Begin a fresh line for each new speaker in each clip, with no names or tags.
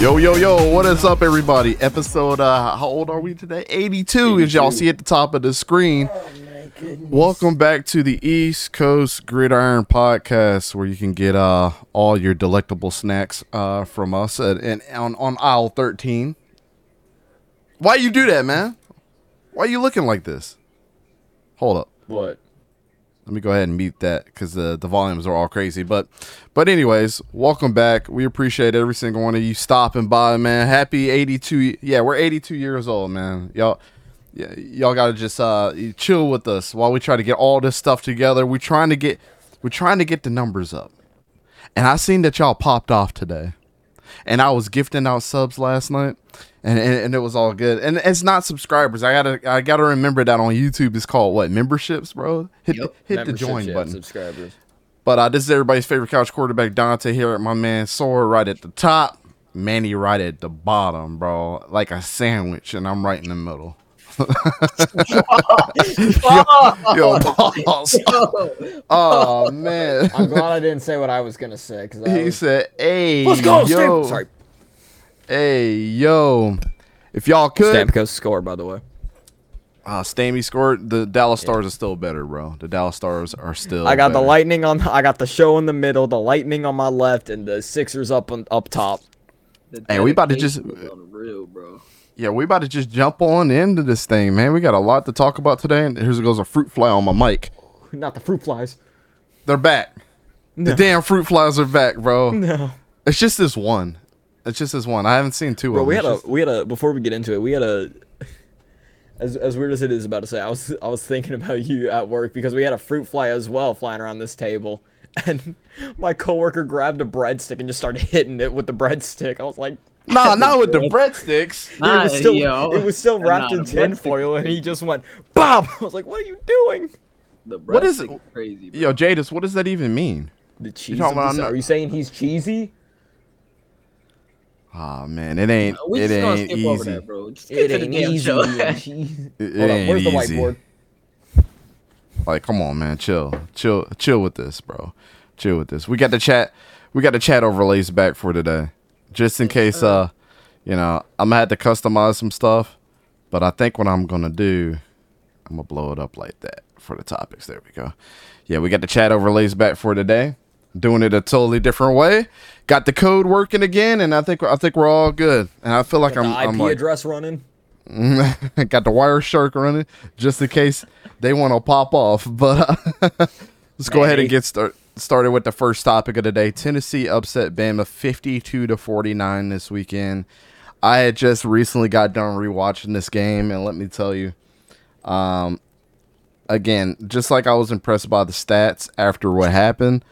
Yo, yo, yo, what is up, everybody? Episode, uh, how old are we today? 82, as y'all see at the top of the screen. Welcome back to the East Coast Gridiron Podcast, where you can get uh, all your delectable snacks uh, from us at, and on, on aisle 13. Why you do that, man? Why you looking like this? Hold up.
What?
Let me go ahead and mute that because the the volumes are all crazy. But but anyways, welcome back. We appreciate every single one of you stopping by, man. Happy 82. Yeah, we're 82 years old, man. Y'all yeah, y'all gotta just uh chill with us while we try to get all this stuff together. We're trying to get we're trying to get the numbers up. And I seen that y'all popped off today. And I was gifting out subs last night. And, and, and it was all good. And it's not subscribers. I gotta I gotta remember that on YouTube it's called what memberships, bro. Hit
Yep.
hit the join
yeah,
button.
Subscribers.
But uh, this is everybody's favorite couch quarterback, Dante here at my man Sora right at the top, Manny right at the bottom, bro, like a sandwich, and I'm right in the middle. Yo, pause. oh man,
I'm glad I didn't say what I was gonna say because
he said, "Hey,
"Let's go,
yo,
Stamp." Sorry,
hey, yo." If y'all could,
Stamkos score by the way.
uh, Stammy scored. The Dallas Stars are still better, bro. The Dallas Stars are still.
I got the. Lightning on. I got the show in the middle, the Lightning on my left, and the Sixers up on up top.
Hey, we about to just-
real, bro.
Yeah, we about to just jump on into this thing, man. We got a lot to talk about today, and here's goes a fruit fly on my mic.
Not the fruit flies.
They're back. The damn fruit flies are back, bro.
No,
It's just this one. It's just this one. I haven't seen two
bro.
of
We
them.
had a
just-
we had a before we get into it. We had a. As, as weird as it is about to say, I was I was thinking about you at work because we had a fruit fly as well flying around this table, and my coworker grabbed a breadstick and just started hitting it with the breadstick. I was like,
Nah, not with the breadsticks.
it was still
yo.
it was still wrapped in tinfoil, and he just went BOM! I was like, "What are you doing?"
The
What is it?
Crazy. Bro.
Yo, Jadis, what does that even mean?
The cheese.
talking
of
about not-
Are you saying he's cheesy?
Oh man, it ain't.
We
it ain't easy.
that, bro. Just
It
get to the
ain't easy.
show.
It, it
Hold on,
ain't
where's the
easy.
whiteboard?
Like, come on, man, chill, chill, chill with this, bro. Chill with this. We got the chat. We got the chat overlays back for today, just in case. Uh, you know, I'm gonna have to customize some stuff, but I think what I'm gonna do, I'm gonna blow it up like that for the topics. There we go. Yeah, we got the chat overlays back for today. Doing it a totally different way. Got the code working again, and I think I think we're all good. And I feel like
The
I'm,
IP
I'm like,
address running.
got the Wireshark running just in case they want to pop off. But uh, let's go ahead and get start, started with the first topic of the day. Tennessee upset Bama 52 to 49 this weekend. I had just recently got done rewatching this game, and let me tell you, um, again, just like I was impressed by the stats after what happened,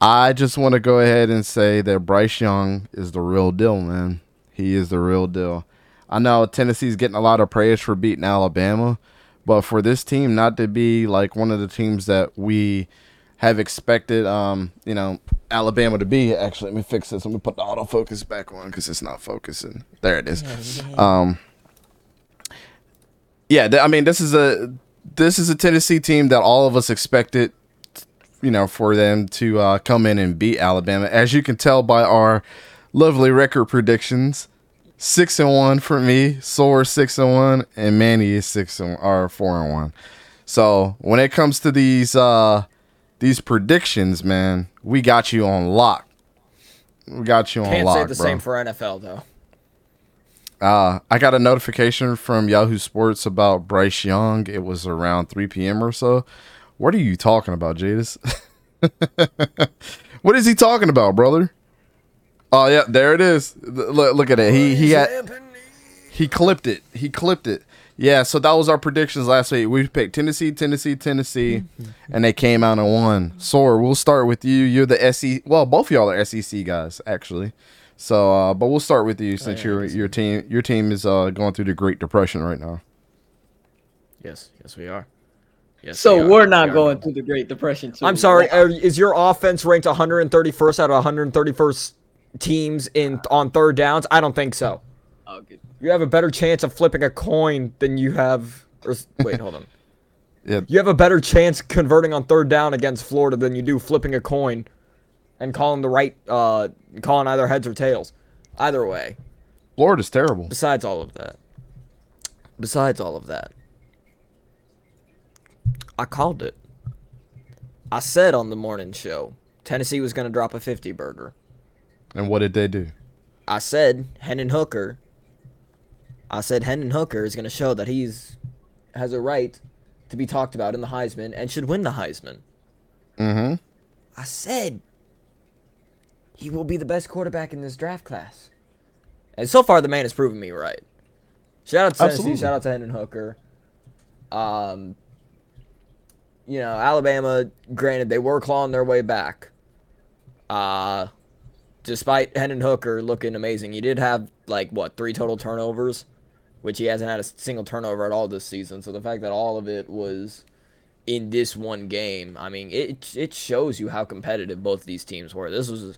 I just want to go ahead and say that Bryce Young is the real deal, man. He is the real deal. I know Tennessee's getting a lot of praise for beating Alabama, but for this team not to be like one of the teams that we have expected, um, you know, Alabama to be. Actually, let me fix this. Let me put the autofocus back on because it's not focusing. There it is. Um, yeah, th- I mean, this is a this is a Tennessee team that all of us expected you know, for them to uh, come in and beat Alabama. As you can tell by our lovely record predictions, six and one for me, Soar six and one, and Manny is six and or four and one. So when it comes to these uh, these predictions, man, we got you on lock. We got you on
Can't
lock,
say the
bro.
same for NFL though.
Uh, I got a notification from Yahoo Sports about Bryce Young. It was around 3 p.m. or so. What are you talking about, Jadis? what is he talking about, brother? Oh yeah, there it is. Look, look at it. He he had he clipped it. He clipped it. Yeah, so that was our predictions last week. We picked Tennessee, Tennessee, Tennessee, and they came out and won. Sore, we'll start with you. You're the SEC. Well, both of y'all are SEC guys, actually. So, uh, but we'll start with you since your your team your team is uh, going through the Great Depression right now.
Yes, yes, we are. Yes.
So
we are.
we're not
We
going through the Great Depression. Too.
I'm sorry. uh, is your offense ranked 131st out of 131st teams in on third downs? I don't think so.
Oh, good.
You have a better chance of flipping a coin than you have. Or, wait, hold on.
Yeah.
You have a better chance converting on third down against Florida than you do flipping a coin and calling the right, uh, calling either heads or tails. Either way.
Florida's terrible.
Besides all of that. Besides all of that. I called it. I said on the morning show Tennessee was going to drop a 50 burger.
And what did they do?
I said Hendon Hooker. I said Hendon Hooker is going to show that he's has a right to be talked about in the Heisman and should win the Heisman.
Mm-hmm.
I said he will be the best quarterback in this draft class. And so far, the man has proven me right. Shout out to Tennessee.
Absolutely.
Shout out to Hendon Hooker. Um, you know, Alabama, granted, they were clawing their way back. Uh, despite Hendon Hooker looking amazing, he did have, like, what, three total turnovers? Which he hasn't had a single turnover at all this season. So the fact that all of it was in this one game, I mean, it it shows you how competitive both these teams were. This was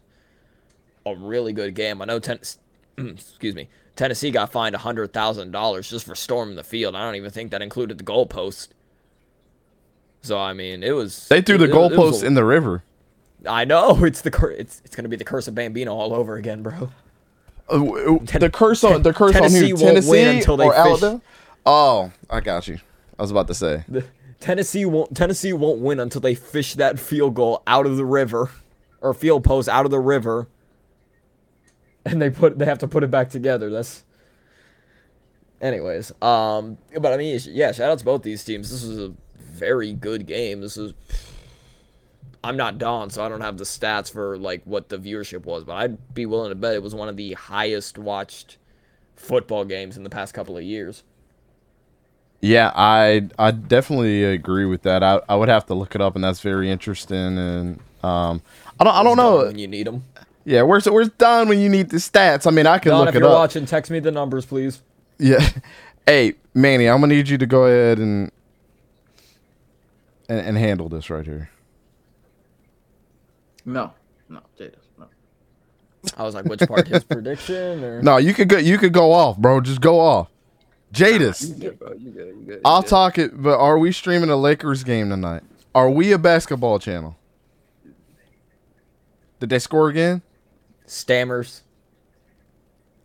a really good game. I know ten, excuse me, Tennessee got fined hundred thousand dollars just for storming the field. I don't even think that included the goalpost. So I mean, it was
They threw
it-
the goalpost in the river.
I know it's the it's it's gonna be the curse of Bambino all over again, bro.
W- the curse on the curse
Tennessee
on who?
won't win
Tennessee
until they
or
fish.
Alabama? Oh, I got you. I was about to say.
The, Tennessee won't Tennessee won't win until they fish that field goal out of the river, or field post out of the river, and they put they have to put it back together. That's. Anyways, um, but I mean, yeah, shout out to both these teams. This was a very good game. This is. I'm not Don, so I don't have the stats for like what the viewership was, but I'd be willing to bet it was one of the highest watched football games in the past couple of years.
Yeah, I I definitely agree with that. I, I would have to look it up, and that's very interesting. And um, I don't I don't know.
when you need them.
Yeah, where's where's Don when you need the stats? I mean, I can
Don,
look
if you're watching, text me the numbers, please.
Yeah. Hey, Manny, I'm gonna need you to go ahead and and, and handle this right here.
No, no, Jada, no.
I was like, which part? His prediction or
No, you could go. You could go off, bro. Just go off.
You
Jadis,
good, bro. You good. You good.
I'll talk it. But are we streaming a Lakers game tonight? Are we a basketball channel? Did they score again?
stammers?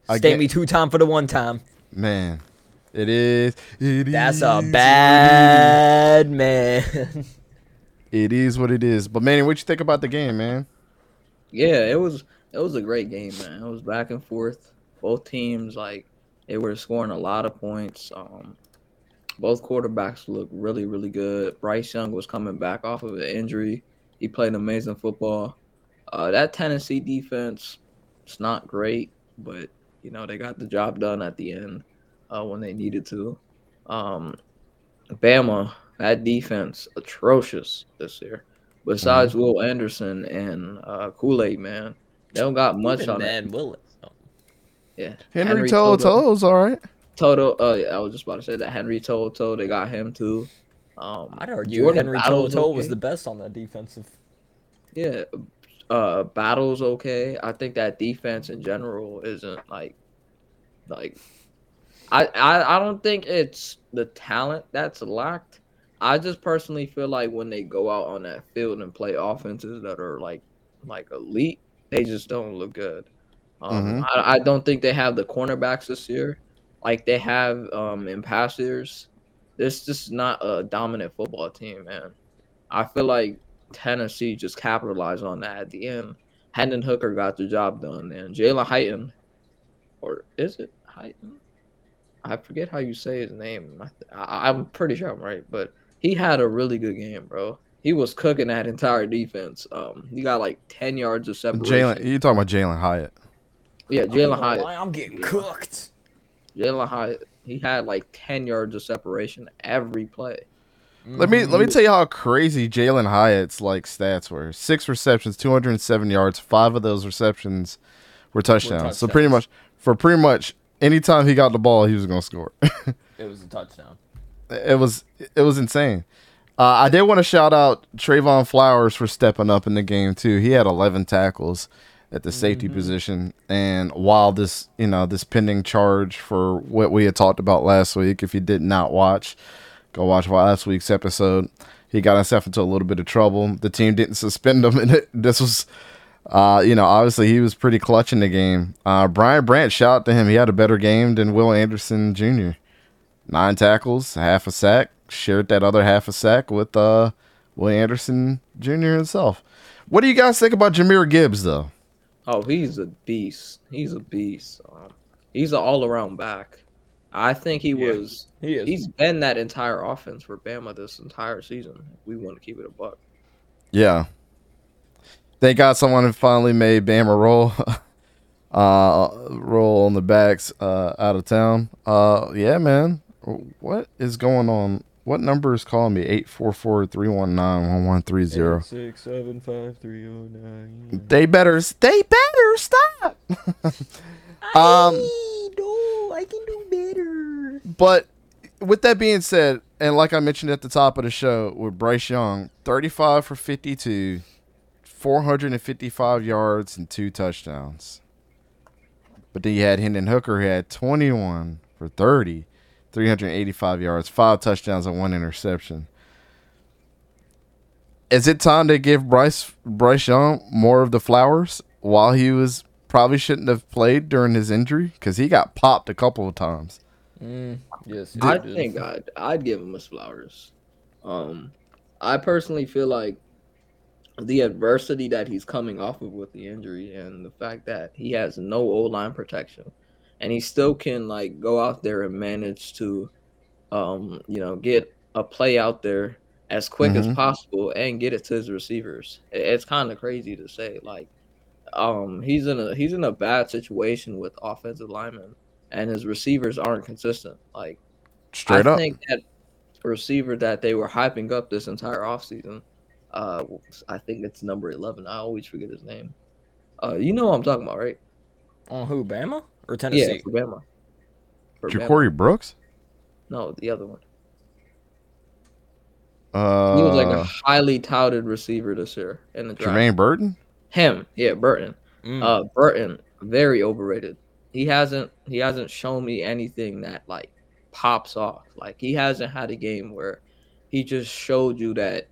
I
Stay
get-
me two time for the one time.
Man, it is. It
That's
is
a bad man.
It is what it is. But Manny, what you think about the game, man?
Yeah, it was it was a great game, man. It was back and forth. Both teams like they were scoring a lot of points. Um, both quarterbacks looked really, really good. Bryce Young was coming back off of an injury. He played amazing football. Uh, that Tennessee defense, it's not great, but you know they got the job done at the end uh, when they needed to. Um, Bama, that defense atrocious this year. Besides Will Anderson and uh, Kool Aid Man, they don't got much
Even
on that.
then, will it?
Henry
Yeah, Henry
To'oTo'o
Toto.
Toto's all right.
Toto. Uh, yeah, I was just about to say that Henry To'oTo'o. They got him too. Um,
I'd argue
Jordan
Henry
Battle's
Toto was the best on that defensive.
Yeah, uh, battles okay. I think that defense in general isn't like, like, I, I I don't think it's the talent that's lacked. I just personally feel like when they go out on that field and play offenses that are like, like elite, they just don't look good. Um,
Mhm.
I, I don't think they have the cornerbacks this year, like they have um in past years. This just not a dominant football team, man. I feel like Tennessee just capitalized on that at the end. Hendon Hooker got the job done, and Jalen Heighton, or is it Heighton? I forget how you say his name. I, I, I'm pretty sure I'm right, but he had a really good game, bro. He was cooking that entire defense. Um, he got like ten yards of separation.
Jalen, you talking about Jalen Hyatt?
yeah, Jalen Hyatt.
Why I'm getting cooked.
Jalen Hyatt. He had like ten yards of separation every play.
Let me let me tell you how crazy Jalen Hyatt's like stats were. Six receptions, two hundred and seven yards. Five of those receptions were touchdowns. So pretty much for pretty much anytime he got the ball, he was gonna score.
It was a touchdown.
It was it was insane. Uh, I did want to shout out Trevon Flowers for stepping up in the game too. He had 11 tackles at the safety position, and while this you know this pending charge for what we had talked about last week, if you did not watch, go watch last week's episode. He got himself into a little bit of trouble. The team didn't suspend him, and it, this was Uh, you know, obviously he was pretty clutch in the game. Uh, Brian Brandt, shout out to him. He had a better game than Will Anderson Jr. Nine tackles, half a sack. Shared that other half a sack with uh, Will Anderson Jr. himself. What do you guys think about Jahmyr Gibbs, though?
Oh, he's a beast. He's a beast. Um, he's an all-around back. I think he
Yeah.
was.
He is.
He's been that entire offense for Bama this entire season. We want to keep it a buck.
Yeah. They got someone who finally made Bama roll, uh, roll on the backs uh, out of town. Uh, yeah, man. What is going on? What number is calling me? 844-319-1130.
Six seven five three oh nine.
They better, they better stop. um,
no, I can do better.
but with that being said, and like I mentioned at the top of the show with Bryce Young, 35 for 52, 455 yards and two touchdowns. But then you had Hendon Hooker who had 21 for 30, 385 yards, five touchdowns and one interception. Is it time to give Bryce Bryce Young more of the flowers while he was probably shouldn't have played during his injury because he got popped a couple of times.
Mm, yes,
I
it is.
think I'd I'd give him his flowers. Um, I personally feel like the adversity that he's coming off of with the injury and the fact that he has no O line protection, and he still can like go out there and manage to, um, you know, get a play out there as quick as
Mhm.
possible and get it to his receivers. It's kind of crazy to say, like, um, he's in a he's in a bad situation with offensive linemen, and his receivers aren't consistent. Like.
Straight
I
up.
think that receiver that they were hyping up this entire offseason, uh, I think it's number 11. I always forget his name. Uh, you know what I'm talking about, right?
On who? Bama or
Yeah,
Tennessee?
for Bama. For Bama.
Ja'Corey Brooks?
No, the other one.
Uh,
He was like a highly touted receiver this year in the draft.
Jermaine Burton?
Him, yeah, Burton.
Mm.
Uh, Burton, very overrated. He hasn't he hasn't shown me anything that like pops off. Like he hasn't had a game where he just showed you that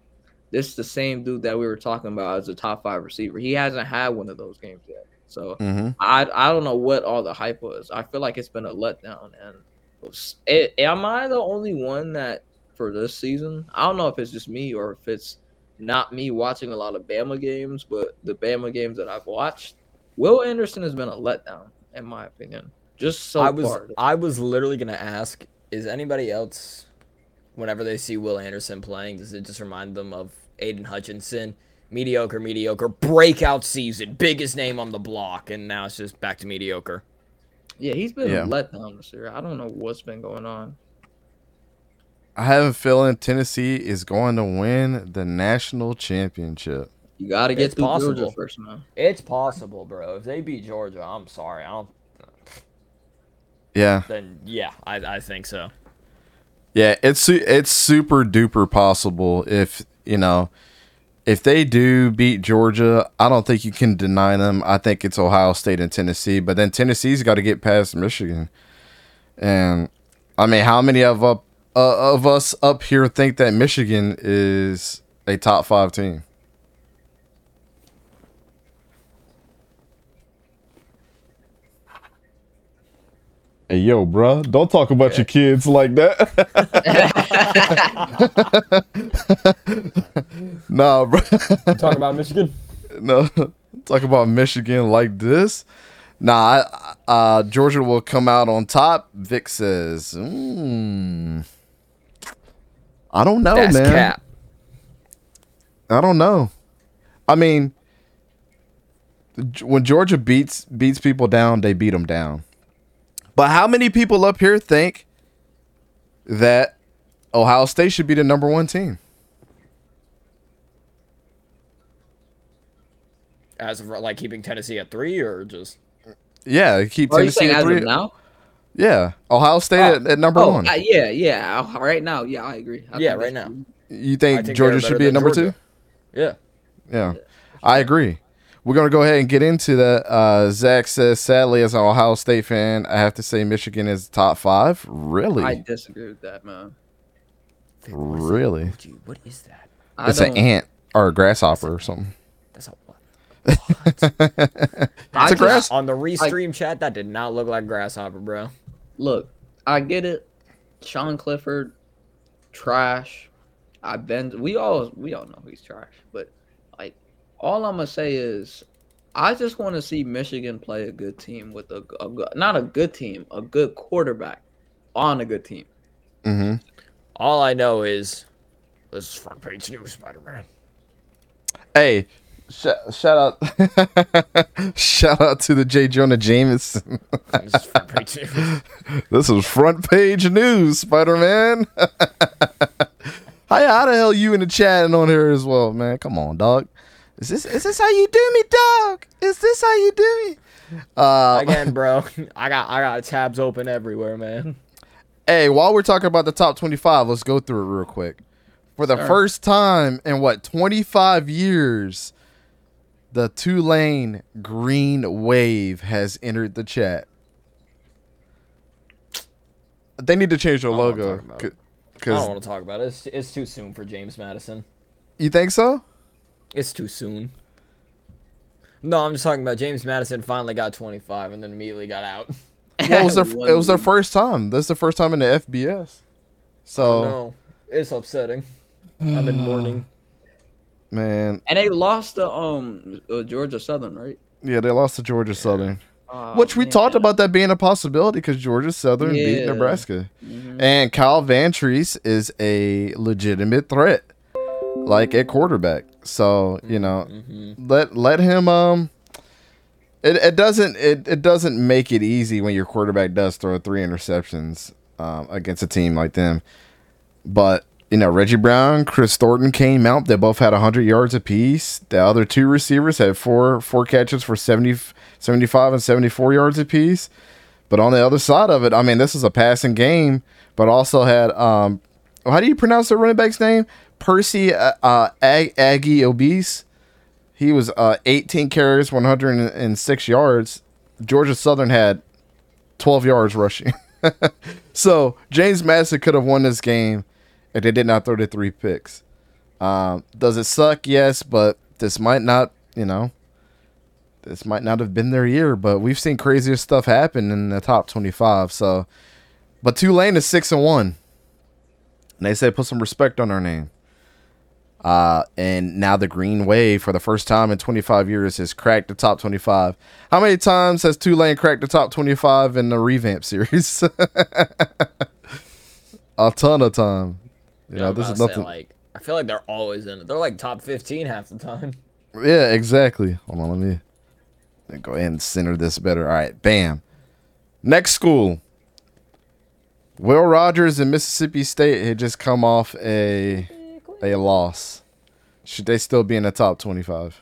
this is the same dude that we were talking about as a top five receiver. He hasn't had one of those games yet. So
Mm-hmm.
I I don't know what all the hype was. I feel like it's been a letdown. And was- it, am I the only one that for this season? I don't know if it's just me or if it's not me watching a lot of Bama games, but the Bama games that I've watched, Will Anderson has been a letdown in my opinion. Just so
I was
far.
I was literally gonna ask, is anybody else, whenever they see Will Anderson playing, does it just remind them of Aidan Hutchinson? Mediocre, mediocre, breakout season, biggest name on the block, and now it's just back to mediocre.
Yeah, he's been
Yeah.
a letdown this year. I don't know what's been going on.
I have a feeling Tennessee is going to win the national championship.
You got to get
It's
through
possible.
Georgia first, man.
It's possible, bro. If they beat Georgia, I'm sorry. I don't.
Yeah,
Then yeah, I, I think so.
yeah, it's it's super duper possible if you know if they do beat Georgia. I don't think you can deny them. I think it's Ohio State and Tennessee, but then Tennessee's got to get past Michigan. And I mean, how many of up uh, of us up here think that Michigan is a top five team? Hey yo, bruh, don't talk about your kids like that. nah, bro.
Talk about Michigan.
no, talk about Michigan like this. Nah, I, uh, Georgia will come out on top. Vic says, mm, "I don't know,
That's
man.
cap.
I don't know. I mean, when Georgia beats beats people down, they beat them down. But how many people up here think that Ohio State should be the number one team?
As of like keeping Tennessee at three, or just
Yeah, keep
Are you
Tennessee
saying
at
as
three.
of now?
Yeah, Ohio State
Oh.
at, at number
Oh,
one.
uh, yeah, yeah. uh, Right now, yeah, I agree. I
Yeah, right now.
you think,
think
Georgia should be at number
Georgia. yeah.
two? Yeah, I agree. We're gonna go ahead and get into that. Uh, Zach says, sadly, as an Ohio State fan, I have to say Michigan is top five. Really,
I disagree with that, man.
really.
What is that?
It's an ant or a grasshopper or something.
That's a what?
it's
I
a
just-
grass.
On the restream chat, that did not look like grasshopper, bro.
Look, I get it. Sean Clifford, trash. I've been. We all we all know he's trash, but like, all I'm gonna say is, I just want to see Michigan play a good team with a, a good- not a good team, a good quarterback on a good team.
hmm
All I know is this is front page news, Spider Man.
Hey, sh- shout out, shout out to the J. Jonah Jameson.
This is front page news.
this is front page news, Spider Man. how, how the hell you in the chat and on here as well, man? Come on, dog. Is this is this how you do me, dog? Is this how you do me? Uh,
Again, bro. I got I got tabs open everywhere, man.
Hey, while we're talking about the top 25, let's go through it real quick. For the
Sure.
first time in what, 25 years, the Tulane Green Wave has entered the chat. They need to change their
I don't wanna
logo.
talk about
c-
it. I don't want to talk about it. It's, it's too soon for James Madison.
you think so?
It's too soon. No, I'm just talking about James Madison finally got 25 and then immediately got out.
Well, it was their it was their first time. This is the first time in the FBS. So
no, it's upsetting. I'm in mourning.
man,
And they lost to um uh, Georgia Southern, right?
yeah, they lost to Georgia Southern,
Oh,
which we
man.
talked about that being a possibility because Georgia Southern beat
Yeah.
Nebraska.
Mhm.
And Kyle Vantrease is a legitimate threat, like at quarterback. So you know,
Mm-hmm.
let let him. Um, it, it doesn't it, it doesn't make it easy when your quarterback does throw three interceptions um, against a team like them. But you know, Reggie Brown, Kris Thornton came out. They both had hundred yards apiece. The other two receivers had four four catches for 70, 75 and seventy four yards apiece. But on the other side of it, I mean, this is a passing game, but also had um, how do you pronounce the running back's name? Percy uh, uh, Ag- Agyei-Obese. He was uh, 18 carries, 106 yards. Georgia Southern had 12 yards rushing. so James Madison could have won this game if they did not throw the three picks. Um, does it suck? Yes, but this might not, you know, this might not have been their year. But we've seen crazier stuff happen in the top 25. So, but Tulane is six and one. And they say put some respect on our name. Uh, and now the Green Wave, for the first time in 25 years, has cracked the top 25. How many times has Tulane cracked the top 25 in the revamp series? a ton of time. You know, this is nothing.
like, I feel like they're always in it. They're like top 15 half the time.
Yeah, exactly. Hold on, let me, let me go ahead and center this better. All right, bam. Next school. Will Rogers and Mississippi State had just come off a a loss. Should they still be in the top twenty five?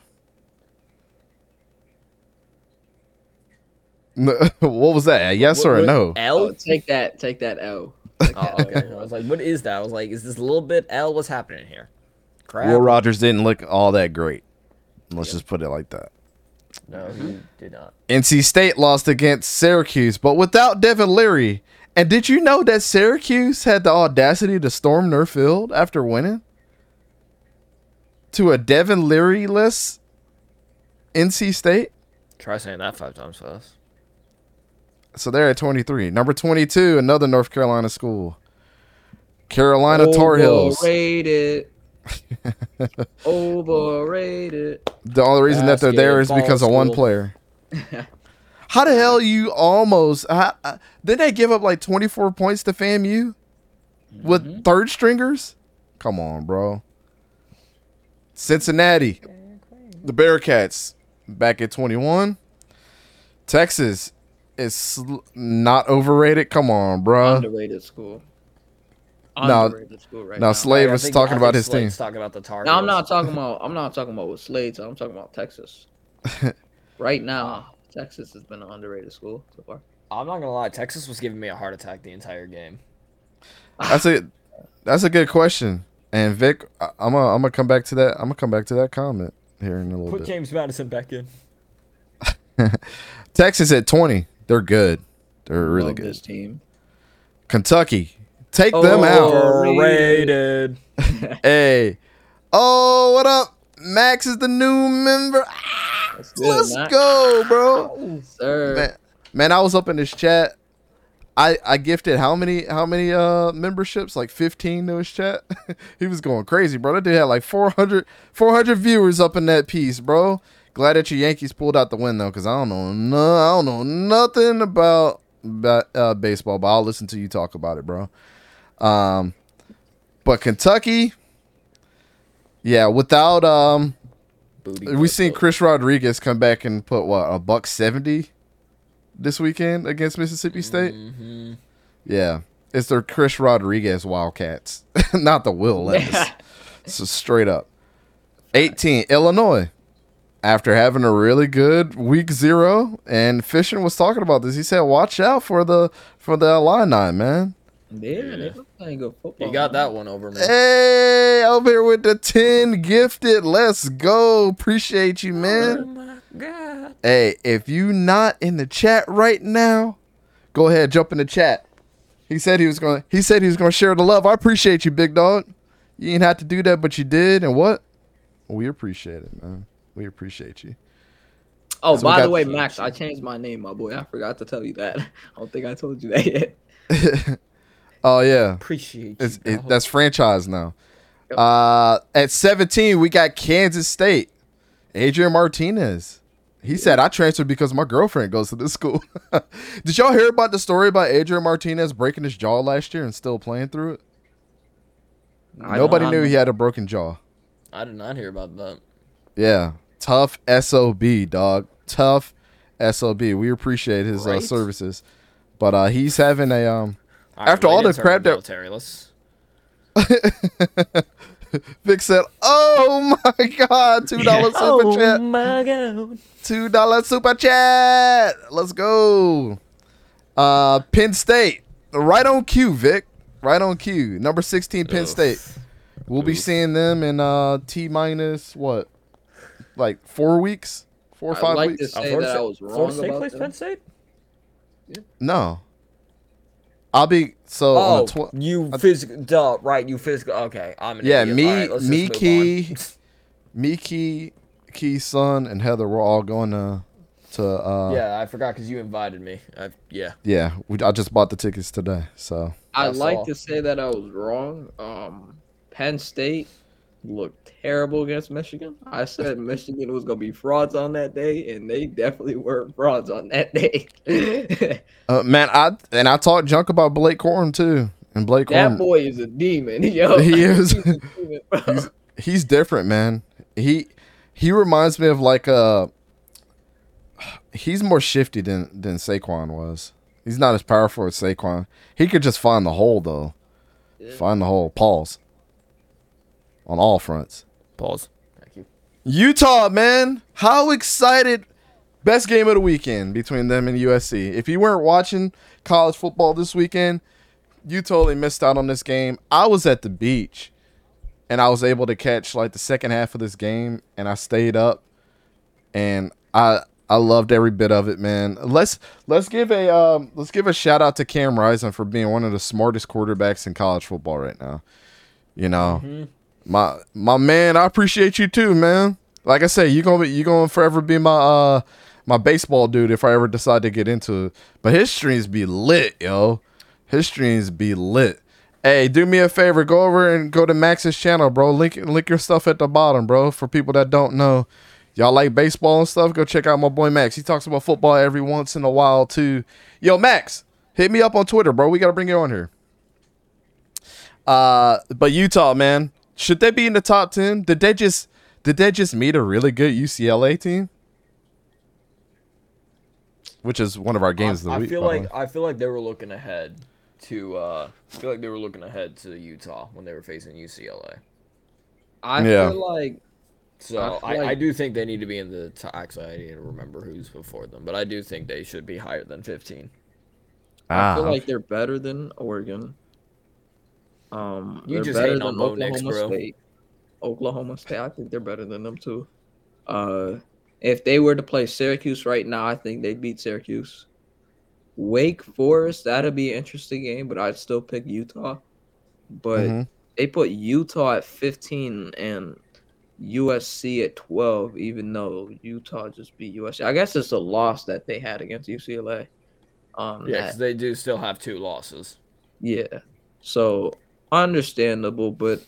what was that? A yes
What-
or a
what-
no?
L?
Oh, take that, take that L. Take
Oh,
that
okay. I was like, what is that? I was like, is this a little bit L? What's happening here? Crap.
Will Rogers didn't look all that great. Let's just put it like that.
no, he mm-hmm. did not.
NC State lost against Syracuse, but without Devin Leary. And did you know that Syracuse had the audacity to storm their field after winning? To a Devin Leary list NC State?
Try saying that five times fast.
So they're at 23. Number 22, another North Carolina school. Carolina Tar Heels.
Overrated. Overrated.
The only reason that they're there is
Basketball
because of one player. How the hell you almost how, uh, did they give up like 24 points to FAMU with
Mm-hmm.
third stringers? Come on, bro. Cincinnati, the Bearcats back at 21. Texas is sl- not overrated. Come on, bro.
Underrated school.
No,
school right
now
now.
Slade
I
was
think-
talking about
think
his team.
Slade's Talking about the Tar
No, I'm not talking about. I'm not talking about with Slade. I'm talking about Texas. right now, Texas has been an underrated school so far.
I'm not gonna lie. Texas was giving me a heart attack the entire game.
That's a that's a good question. And Vic, I- I'm gonna I'm gonna come back to that. I'm gonna come back to that comment here in a little
Put
bit.
Put James Madison back in.
Texas at 20. They're good. They're really
Love
good.
This team.
Kentucky, take them out.
Overrated.
Hey, oh, what up? Max is the new member. Ah!
That's good,
Let's go, bro.
Sir.
Man, man, I was up in this chat. I I gifted how many how many uh memberships? Like 15 to his chat. he was going crazy, bro. That dude had like 400 400 viewers up in that piece, bro. Glad that your Yankees pulled out the win though, cuz I don't know no I don't know nothing about about uh, baseball, but I'll listen to you talk about it, bro. Um but Kentucky yeah, without um
Booty
we seen. Chris Rodriguez come back and put what a buck seventy this weekend against Mississippi State.
Mhm.
Yeah, it's their Chris Rodriguez Wildcats, not the Will Levis. so straight up, eighteen Illinois. After having a really good week zero, and Fishing was talking about this, he said, "Watch out for the for the Illini, man."
Yeah, they were playing good football.
You got
man.
that one over me.
Hey, over here with the ten gifted. Let's go. Appreciate you, man.
Oh my god.
Hey, if you not in the chat right now, go ahead, jump in the chat. He said he was going. to He said he was going to share the love. I appreciate you, big dog. You didn't have to do that, but you did, and what? We appreciate it, man. We appreciate you.
Oh,
So
by the way, Max, I changed my name, my boy. I forgot to tell you that. I don't think I told you that yet.
oh yeah,
Appreciate
it's
you.
it, that's franchise now.
Yep.
Uh, at 17, we got Kansas State. Adrian Martinez. He said I transferred because my girlfriend goes to this school. Did y'all hear about the story about Adrian Martinez breaking his jaw last year and still playing through it?
I
Nobody knew he had a broken jaw.
I did not hear about that.
Yeah, tough sob dog. Tough sob. We appreciate his uh, services, but uh, he's having a um.
All
After all the crap that-
military, let's
Vic said, "Oh my God, two dollars super chat,
my god.
two dollar super chat. Let's go." Uh, Penn State, right on cue, Vic. Right on cue. Number sixteen, Penn
Oof.
State. We'll be seeing them in uh T minus what, like four weeks, four or
I'd
five
like
weeks.
to say that I was wrong
Florida State
about
plays
them.
Penn State?
No. I'll be so
Oh,
the tw-
you physical, duh, right? You physical. Okay, I'm an
yeah,
idiot.
me,
All right, let's
me, Key, me, Key, Key's son, and Heather. We're all going to to uh yeah.
yeah, I forgot because you invited me. I, yeah, Yeah,
we, I just bought the tickets today, so
I'd like
all.
to say that I was wrong. Um, Penn State looked terrible against Michigan. I said Michigan was gonna be frauds on that day, and they definitely were frauds on that day.
uh, man, I and I talked junk about Blake Corum too, and Blake
that boy is a demon, yo.
He is.
He's demon.
He's- he's different, man. He he reminds me of like a. He's more shifty than than Saquon was. He's not as powerful as Saquon. He could just find the hole though.
Yeah.
Find the hole. Pause. On all fronts.
pause. Thank you.
Utah, man. How excited. Best game of the weekend between them and USC. If you weren't watching college football this weekend, you totally missed out on this game. I was at the beach and I was able to catch like the second half of this game and I stayed up and I I loved every bit of it, man. Let's let's give a um let's give a shout out to Cam Rising for being one of the smartest quarterbacks in college football right now. You know, my my man, I appreciate you too, man. Like I say, you gonna be you gonna forever be my uh my baseball dude if I ever decide to get into it. But his streams be lit, yo. His streams be lit. Hey, do me a favor, go over and go to Max's channel, bro. Link link your stuff at the bottom, bro. For people that don't know, y'all like baseball and stuff, go check out my boy Max. He talks about football every once in a while too. Yo, Max, hit me up on Twitter, bro. We gotta bring you on here. Uh, but Utah, man, should they be in the top ten? Did they just did they just meet a really good UCLA team? Which is one of our games of the
I, I
week.
feel like. I feel like they were looking ahead to. uh I feel like they were looking ahead to Utah when they were facing UCLA.
I
Yeah.
feel like
So
I feel
I, I, do think they need to be in the top. Actually, I need to remember who's before them, but I do think they should be higher than 15.
I feel
Ah,
like they're better than Oregon. Um,
You
they're
just
better
hating on
than
Bo Nix,
Oklahoma
bro.
State. Oklahoma State, I think they're better than them too. Uh, if they were to play Syracuse right now, I think they'd beat Syracuse. Wake Forest, that'd be an interesting game, but I'd still pick Utah. But
mhm.
they put Utah at 15, and USC at 12, even though Utah just beat USC. I guess it's a loss that they had against UCLA. Um,
Yeah,
that-
they do still have two losses.
yeah. So understandable, but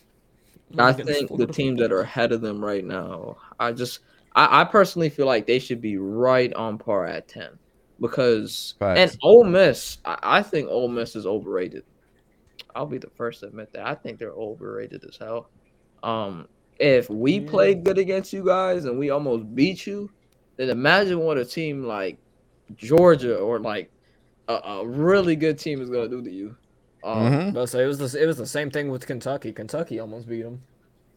I think the
Florida.
teams that are ahead of them right now, I just, I, I personally feel like they should be right on par at 10 because,
Facts.
and Ole Miss, I, I think Ole Miss is overrated. I'll be the first to admit that. I think they're overrated as hell. Um, if we
Yeah.
played good against you guys and we almost beat you, then imagine what a team like Georgia or like a, a really good team is gonna do to you. Um.
But so it was the, it was the same thing with Kentucky. Kentucky almost beat them.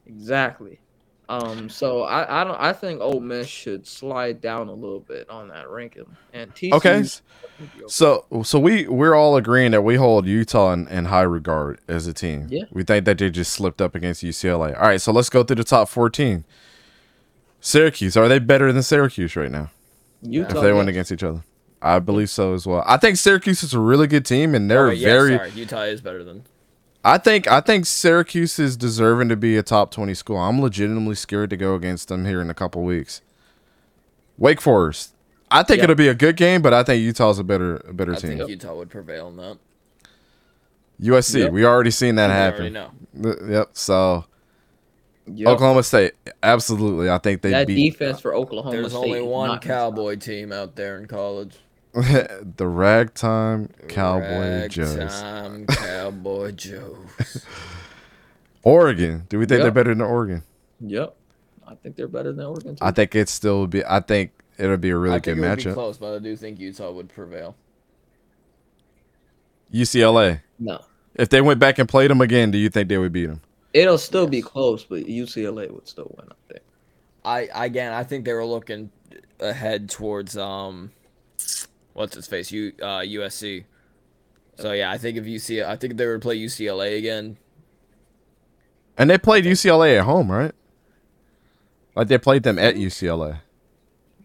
Exactly. Um, so I, I don't I think Ole Miss should slide down a little bit on that ranking. And TCU
Okay.
should be okay.
So so we we're all agreeing that we hold Utah in, in high regard as a team.
Yeah.
We think that they just slipped up against UCLA. All right, so let's go through the top 14. Syracuse, are they better than Syracuse right now?
Utah,
if they went against each other. I believe so as well. I think Syracuse is a really good team and they're
Alright, yeah,
very
sorry. Utah is better than.
I think I think Syracuse is deserving to be a top 20 school. I'm legitimately scared to go against them here in a couple weeks. Wake Forest. I think
Yeah.
it'll be a good game, but I think Utah's a better a better
I
team.
I think Utah would prevail in that.
USC,
Yep.
we already seen that
We
happen.
already know.
Yep. So
Yep.
Oklahoma State, absolutely. I think they
that
beat
defense for Oklahoma
There's
State
only one
not gonna stop.
cowboy team out there in college.
the ragtime cowboy Joes.
Ragtime Cowboy Joes.
Oregon. Do we think they're better than Oregon?
Yep. I think they're better than Oregon. Too.
I think it still be. I think it'll be a really
I
good
think it would be
matchup.
close, but I do think Utah would prevail.
UCLA.
no.
If they went back and played them again, do you think they would beat them?
It'll still be close, but UCLA would still win. I think.
I again, I think they were looking ahead towards um, what's his face, U uh, USC. So yeah, I think if UC, I think they would play UCLA again.
And they played UCLA at home, right? Like they played them at UCLA.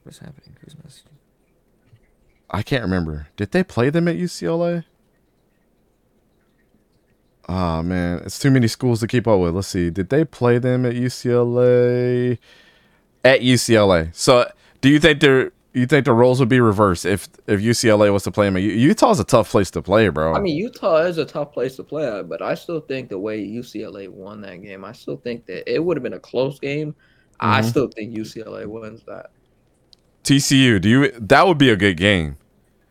What's happening? Who's messaging?
I can't remember. Did they play them at UCLA? Oh man, it's too many schools to keep up with. Let's see. Did they play them at UCLA? At UCLA. So, do you think they're you think the roles would be reversed if if UCLA was to play them? at U- Utah's a tough place to play, bro.
I mean, Utah is a tough place to play at, but I still think the way UCLA won that game, I still think that it would have been a close game. I
Mhm.
still think UCLA wins that.
TCU. Do you? That would be a good game.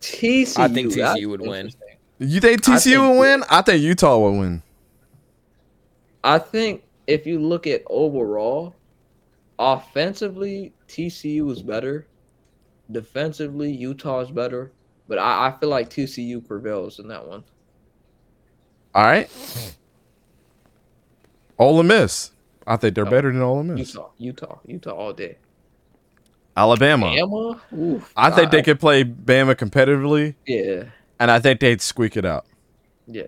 TCU.
I think TCU would win.
You think
I
TCU
think-
would win? I think Utah would win.
I think if you look at overall, offensively, TCU was better. Defensively, Utah is better. But I, I feel like TCU prevails in that one.
All right. Ole Miss. I think they're
Oh,
better than Ole Miss.
Utah, Utah, Utah all day.
Alabama.
Bama, Oof,
I think they could play Bama competitively,
Yeah,
and I think they'd squeak it out.
yeah.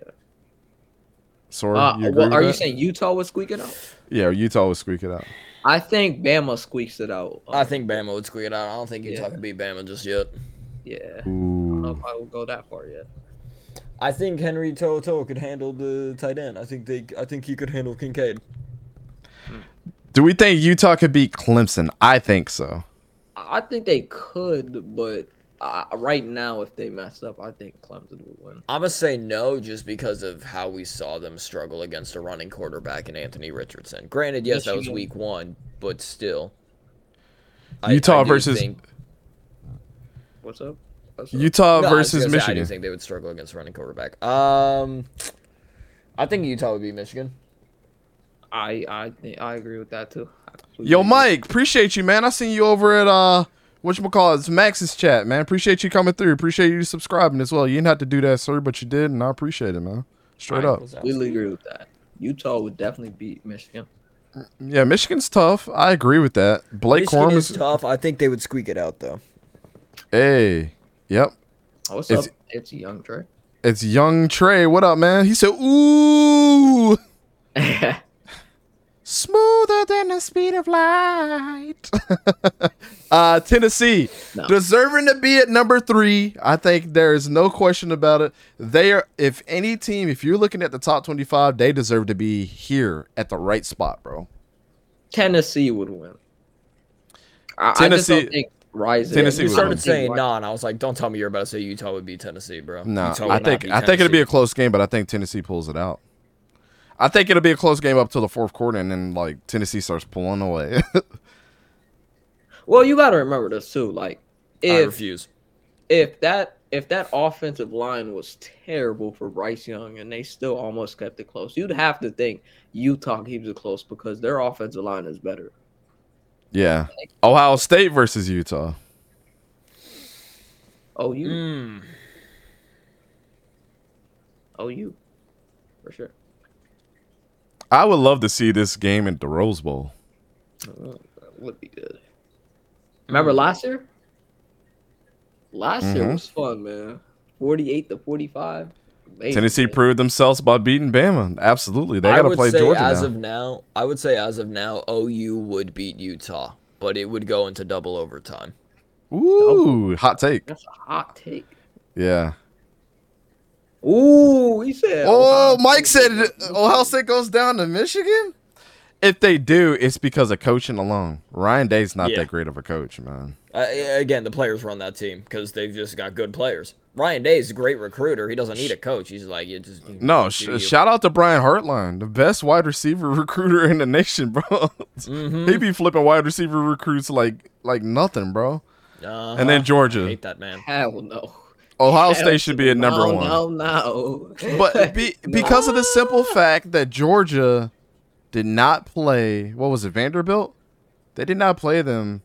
Sora,
Uh,
you
well,
with
are you saying Utah would squeak it out?
Yeah, Utah would squeak it out.
I think Bama squeaks it out.
I
Um,
think Bama would squeak it out. I don't think Utah
Yeah.
can beat Bama just yet.
Yeah. I don't know if I will go that far yet.
I think Henry To'oTo'o could handle the tight end. I think they. I think he could handle Kincaid.
Do we think Utah could beat Clemson? I think so.
I I think they could, but uh, right now, if they mess up, I think Clemson would win.
I'm gonna say no, just because of how we saw them struggle against a running quarterback in Anthony Richardson. Granted, yes, that was week one, but still.
Utah
do
versus-
think-
What's up? What's up?
Utah
No, I was
versus
gonna say, I do
Michigan.
think they would struggle against a running quarterback. Um, I think Utah would beat Michigan.
I I I agree with that too. I
Yo. Mike, appreciate you, man. I seen you over at uh whatchamacallit, it's Max's chat, man. Appreciate you coming through. Appreciate you subscribing as well. You didn't have to do that, sir, but you did, and I appreciate it, man. Straight up.
Completely agree with that. Utah would definitely beat Michigan.
Mm, yeah, Michigan's tough. I agree with that. Blake
Michigan
Corum
is
is
tough. I think they would squeak it out though.
Hey. Yep.
Oh, what's
It's-
up? It's young Trey.
It's young Trey. What up, man? He said, ooh. Smoother than the speed of light. uh, Tennessee,
No.
deserving to be at number three. I think there is no question about it. They are, if any team, if you're looking at the top 25, they deserve to be here at the right spot, bro.
Tennessee would win. I, I just
Tennessee-
don't think Rising.
Tennessee
You started saying
Ri-
nah, and I was like, don't tell me you're about to say Utah would be Tennessee, bro.
No,
Utah
I think
beat
I think it'll be a close game, but I think Tennessee pulls it out. I think it'll be a close game up till the fourth quarter, and then like Tennessee starts pulling away.
Well, you got to remember this too. Like,
I
if
refuse.
if that if that offensive line was terrible for Bryce Young and they still almost kept it close, you'd have to think Utah keeps it close because their offensive line is better.
yeah, Ohio State versus Utah.
Oh, you,
Mm.
oh, you, for sure.
I would love to see this game at the Rose Bowl.
Uh, That would be good. Remember last year? Last year
Mhm.
was fun, man. Forty-eight to forty-five. Amazing,
Tennessee proved themselves by beating Bama. Absolutely, they got to play
say
Georgia
as
now.
of now, I would say as of now, OU would beat Utah, but it would go into double overtime.
Ooh, hot take.
That's a hot take.
Yeah.
Ooh, he said.
Oh,
Ohio
Mike
State
said
goes-
Ohio State goes down to Michigan. If they do, it's because of coaching alone. Ryan Day's not
Yeah.
that great of a coach, man.
Uh, again, the players run that team because they've just got good players. Ryan Day is a great recruiter. He doesn't need a coach. He's like, you just you
No, sh-
you.
shout out to Brian Hartline, the best wide receiver recruiter in the nation, bro.
Mhm.
he be flipping wide receiver recruits like like nothing, bro.
Uh-huh.
And then
I
Georgia,
hate that man.
Hell no.
Ohio
Hell
State should be at number
no,
one.
No, no.
But be, because of the simple fact that Georgia did not play, what was it, Vanderbilt? They did not play them.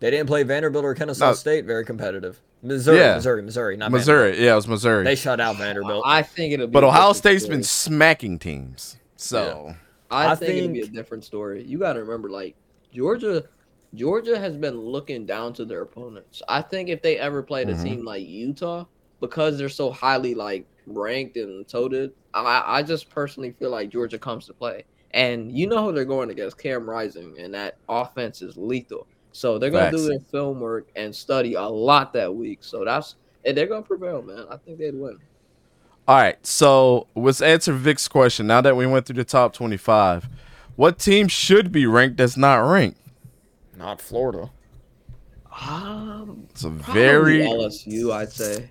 They didn't play Vanderbilt or Kennesaw
No.
State. Very competitive. Missouri,
Yeah.
Missouri, Missouri, not Vanderbilt.
Yeah, it was Missouri.
They shut out Vanderbilt.
I think it'll be.
but
a
Ohio
different
State's
story.
been smacking teams. So
I,
I
think, it'll be a different story. You got to remember, like Georgia, Georgia has been looking down to their opponents. I think if they ever played a
Mhm.
team like Utah, because they're so highly like ranked and toted, I, I just personally feel like Georgia comes to play. And you know who they're going against, Cam Rising, and that offense is lethal. So they're gonna
Facts.
do their film work and study a lot that week. So that's and they're gonna prevail, man. I think they'd win.
All right, so let's answer Vic's question. Now that we went through the top 25, what team should be ranked that's not ranked?
Not Florida.
Um,
It's a very
LSU, I'd say.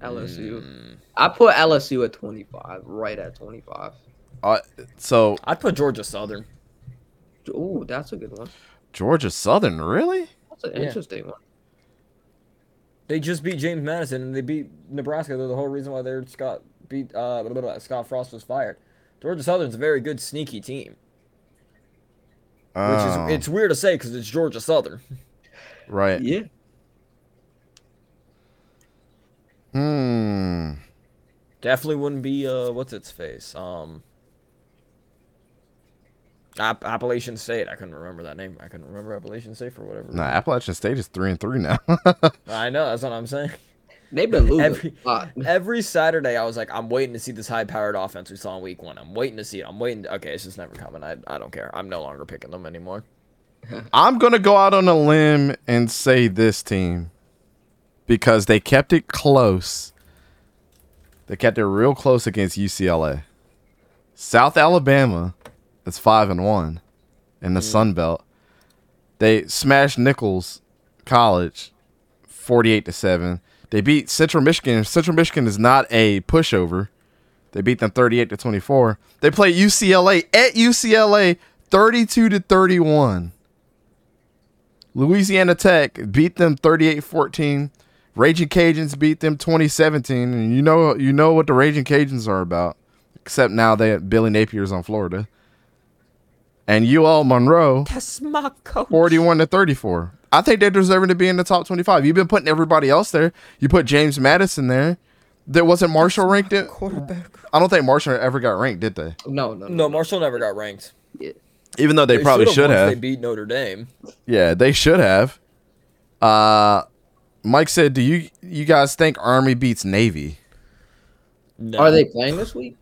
LSU.
Mm.
I put LSU at 25, right at 25.
uh, so
I'd put Georgia Southern.
Ooh, that's a good one.
Georgia Southern, really?
That's an
Yeah.
interesting one.
They just beat James Madison and they beat Nebraska. They're the whole reason why they're Scott beat uh blah, blah, blah, Scott Frost was fired. Georgia Southern's a very good sneaky team, which
Oh,
is it's weird to say because it's Georgia Southern.
right.
Yeah.
Hmm.
Definitely wouldn't be uh what's its face um. App- Appalachian State. I couldn't remember that name. I couldn't remember Appalachian State for whatever.
Nah. Appalachian State is three and three now.
I know. That's what I'm saying.
They've been losing
Every-
a lot.
Every Saturday, I was like, I'm waiting to see this high-powered offense we saw in Week One. I'm waiting to see it. I'm waiting. Okay, it's just never coming. I I don't care. I'm no longer picking them anymore.
I'm gonna go out on a limb and say this team because they kept it close. They kept it real close against UCLA. South Alabama is five and one in the mm. Sun Belt. They smashed Nichols College, forty-eight to seven. They beat Central Michigan. Central Michigan is not a pushover. They beat them 38 to 24. They play UCLA at UCLA 32 to 31. Louisiana Tech beat them 38-14. Raging Cajuns beat them 2017 and you know you know what the Raging Cajuns are about. Except now they Billy Napier's on Florida. And UL Monroe
That's my coach.
41 to 34. I think they're deserving to be in the top 25. You've been putting everybody else there. You put James Madison there. There wasn't Marshall ranked. It.
Quarterback.
I don't think Marshall ever got ranked, did they?
No, no,
No, Marshall never got ranked. Yeah.
Even though they, probably
should've
should
once
have.
They beat Notre Dame.
Yeah, they should have. Uh, Mike said, "Do you you guys think Army beats Navy?"
No.
Are they playing this week?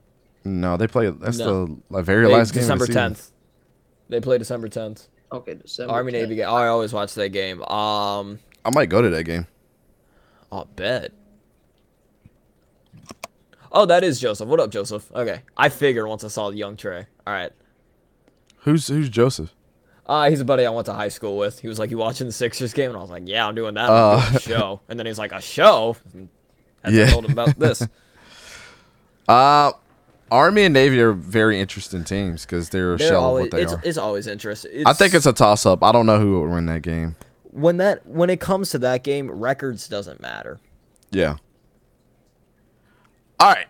No, they play. That's
No.
the like, very
They-
last game.
December
of the season.
10th. They play December 10th.
Okay, December.
Army
10th.
Navy game. I always watch that game. Um,
I might go to that game.
I'll bet. Oh, that is Joseph. What up, Joseph? Okay, I figured once I saw the young Trey. All right,
Who's who's Joseph?
Uh, he's a buddy I went to high school with. He was like, "You watching the Sixers game?" And I was like, "Yeah, I'm doing that. I'm
Uh.
doing a show." And then he's like, "A show?" And I
Yeah.
told him about this.
Uh, Army and Navy are very interesting teams because they're a
They're
shell
always,
of what they
it's,
are.
it's always interesting.
I think it's a toss up. I don't know who would win that game.
when that when it comes to that game, records doesn't matter.
Yeah. All right.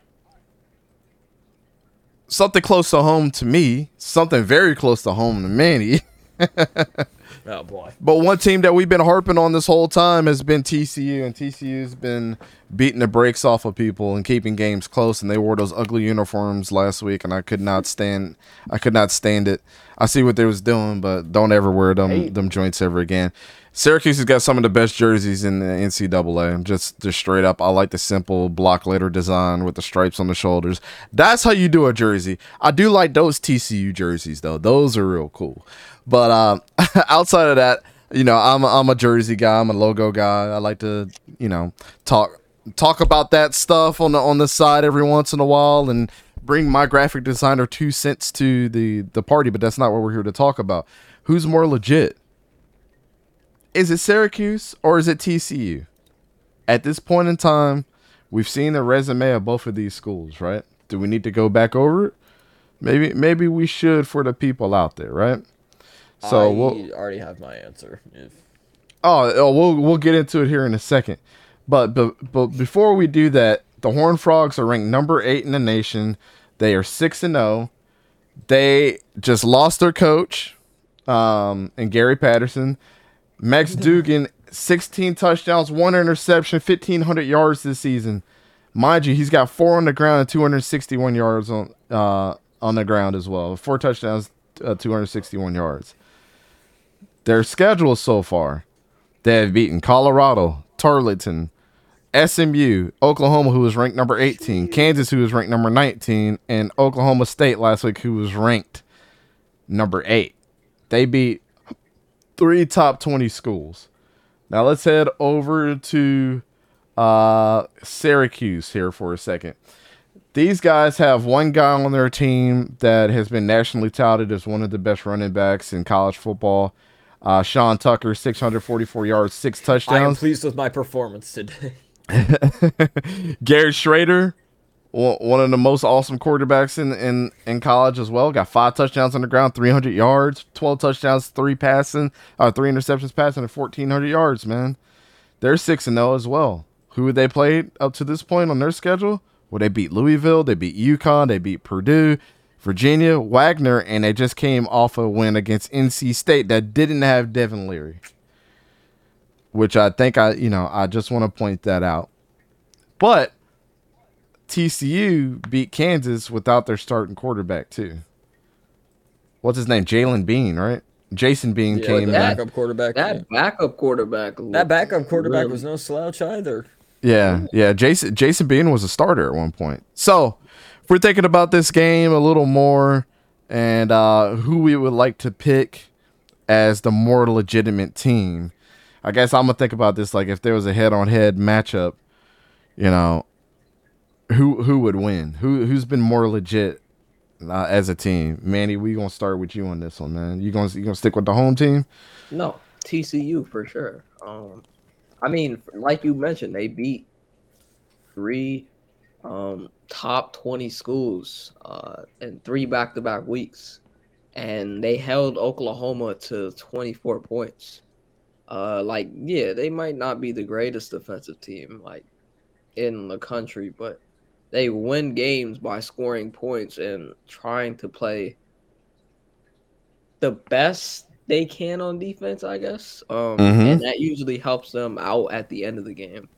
Something close to home to me, something very close to home to Manny.
Oh boy.
But one team that we've been harping on this whole time has been TCU, and TCU's been beating the brakes off of people and keeping games close. And they wore those ugly uniforms last week, and I could not stand. I could not stand it. I see what they was doing, but don't ever wear them
Hey.
them joints ever again. Syracuse has got some of the best jerseys in the NCAA. Just just straight up. I like the simple block letter design with the stripes on the shoulders. That's how you do a jersey. I do like those TCU jerseys though. Those are real cool. But um, outside of that, you know, I'm a, I'm a jersey guy. I'm a logo guy. I like to, you know, talk talk about that stuff on the on the side every once in a while and bring my graphic designer two cents to the the party. But that's not what we're here to talk about. Who's more legit? Is it Syracuse or is it TCU? At this point in time, we've seen the resume of both of these schools, right? Do we need to go back over it? Maybe maybe we should for the people out there, right? So
I
we'll
already have my answer. If
Oh, oh, we'll we'll get into it here in a second. But but but before we do that, the Horned Frogs are ranked number eight in the nation. They are six and zero. They just lost their coach, um, and Gary Patterson. Max Dugan, sixteen touchdowns, one interception, fifteen hundred yards this season. Mind you, he's got four on the ground and two hundred sixty-one yards on uh on the ground as well. Four touchdowns, uh, two hundred sixty-one yards. Their schedule so far. They have beaten Colorado, Tarleton, SMU, Oklahoma, who was ranked number 18, Kansas, who was ranked number 19, and Oklahoma State last week, who was ranked number 8. They beat three top 20 schools. Now let's head over to uh, Syracuse here for a second. These guys have one guy on their team that has been nationally touted as one of the best running backs in college football. Uh, Sean Tucker, 644 yards, six touchdowns.
I am pleased with my performance today.
Garrett Shrader, one of the most awesome quarterbacks in, in, in college as well. Got five touchdowns on the ground, 300 yards, 12 touchdowns, three passing, uh, three interceptions passing, and 1,400 yards, man. They're 6 and 0 as well. Who would they play up to this point on their schedule? Well, they beat Louisville, they beat UConn, they beat Purdue, Virginia, Wagner, and they just came off a win against NC State that didn't have Devin Leary. Which I think I, you know, I just want to point that out. But TCU beat Kansas without their starting quarterback too. What's his name? Jalen Bean, right? Jason Bean
Yeah,
came
the
in.
backup quarterback.
That backup quarterback.
That backup quarterback
really-
was no slouch either.
Yeah, yeah. Jason Jason Bean was a starter at one point. So if we're thinking about this game a little more and uh, who we would like to pick as the more legitimate team, I guess I'm gonna think about this like if there was a head-on-head matchup, you know, who who would win? Who who's been more legit uh, as a team? Manny, we gonna start with you on this one, man. You gonna you gonna stick with the home team?
No, TCU for sure. Um, I mean, like you mentioned, they beat three um, top 20 schools uh, in three back to back weeks, and they held Oklahoma to 24 points. Uh, like, yeah, they might not be the greatest defensive team like in the country, but they win games by scoring points and trying to play the best they can on defense, I guess. Um,
Mhm.
and that usually helps them out at the end of the game.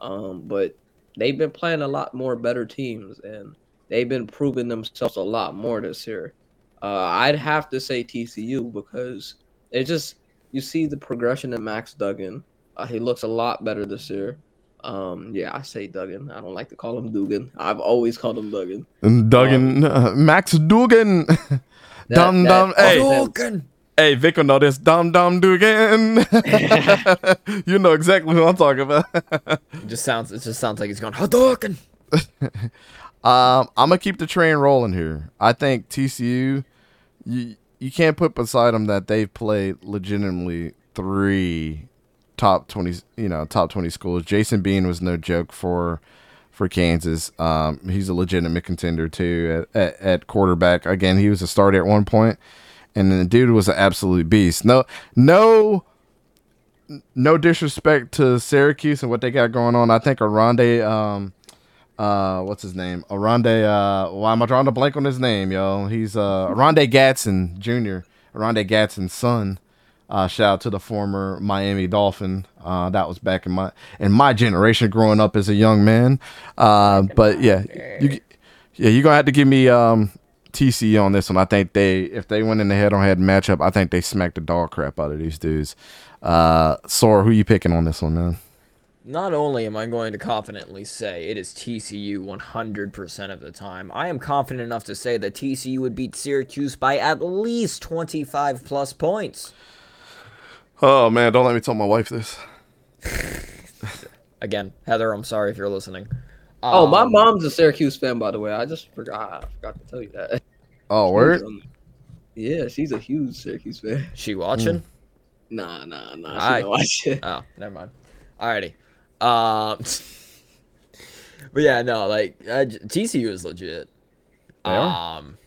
Um, but they've been playing a lot more better teams, and they've been proving themselves a lot more this year. Uh, I'd have to say TCU because it just you see the progression in Max Duggan. Uh, he looks a lot better this year. Um, yeah, I say Duggan. I don't like to call him Dugan. I've always called him Duggan.
And Duggan, uh, Max Dugan,
That-
dum
that-
dum. Hey,
Dugan.
Hey, Vic will know this. Dum Dum Dugan. you know exactly who I'm talking about.
It just sounds. It just sounds like he's going Hadouken.
um, I'm gonna keep the train rolling here. I think TCU. You, you can't put beside them that they've played legitimately three top twenty, you know, top twenty schools. Jason Bean was no joke for for Kansas. Um, he's a legitimate contender too at, at, at quarterback. Again, he was a starter at one point, and the dude was an absolute beast. No, no no disrespect to Syracuse and what they got going on. I think Oronde, um, uh, what's his name? Oronde, uh, why am I drawing a blank on his name, yo? He's uh, Oronde Gadsden Jr., Oronde Gadsden's son. Uh, shout out to the former Miami Dolphin. Uh, that was back in my in my generation, growing up as a young man. Uh, but yeah, you, yeah, you're gonna have to give me um, TCU on this one. I think they, if they went in the head-on-head matchup, I think they smacked the dog crap out of these dudes. Uh, Sora, who you picking on this one, man?
Not only am I going to confidently say it is TCU 100% of the time, I am confident enough to say that TCU would beat Syracuse by at least 25 plus points.
Oh man, don't let me tell my wife this.
Again, Heather, I'm sorry if you're listening.
Oh, my
Um,
mom's a Syracuse fan, by the way. I just forgot. I forgot to tell you that.
Oh, word.
Um, yeah, she's a huge Syracuse fan.
She watching?
Nah, nah, nah. She
I-
watch it.
Oh, never mind. Alrighty. Um, but yeah, no, like uh, TCU is legit.
They are?
Um,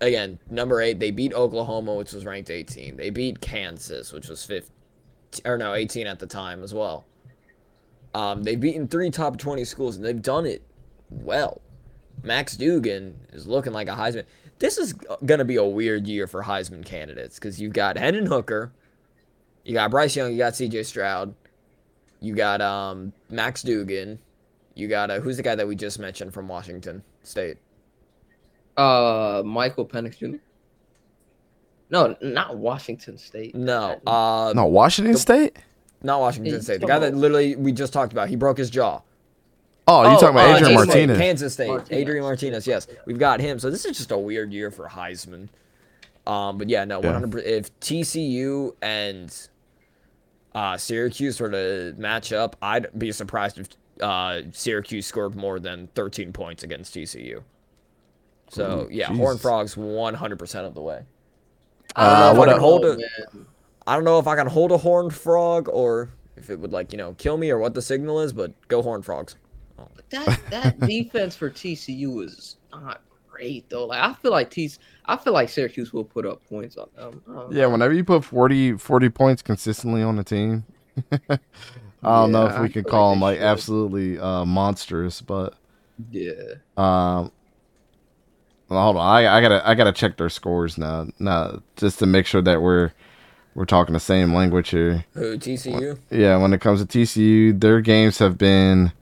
again, number eight, they beat Oklahoma, which was ranked 18. They beat Kansas, which was 15, or no, 18 at the time as well. Um, they've beaten three top 20 schools, and they've done it well. Max Dugan is looking like a Heisman. This is going to be a weird year for Heisman candidates because you've got Hendon Hooker, you got Bryce Young, you got C.J. Stroud, you got um Max Dugan, you got uh, who's the guy that we just mentioned from Washington State?
Uh, Michael Penix Jr. No, not Washington State.
No, uh,
No, Washington State.
Not Washington
Hey,
State. The guy that literally we just talked about, he broke his jaw.
Oh, you
Oh,
talking about
uh,
Adrian
State,
Martinez?
Kansas State,
Martinez.
Adrian Martinez. Yes, we've got him. So this is just a weird year for Heisman. Um, but yeah, no,
Yeah.
100. If TCU and uh, Syracuse were to match up, I'd be surprised if uh, Syracuse scored more than 13 points against TCU. So
Ooh,
yeah,
Jesus.
Horn Frogs 100% of the way.
Uh,
I don't know if
what
I
a-
can hold it.
Man.
I don't know if I can hold a horned frog or if it would like you know kill me or what the signal is, but go Horned Frogs.
But that that defense for TCU is not great though. Like I feel like T, I feel like Syracuse will put up points on them.
Yeah,
know.
whenever you put 40, 40 points consistently on a team, I don't know if we
I
can call
like
them like
should.
absolutely uh, monstrous, but
yeah.
um, well, hold on, I, I gotta I gotta check their scores now, now just to make sure that we're we're talking the same language here.
Who TCU?
Yeah, when it comes to TCU, their games have been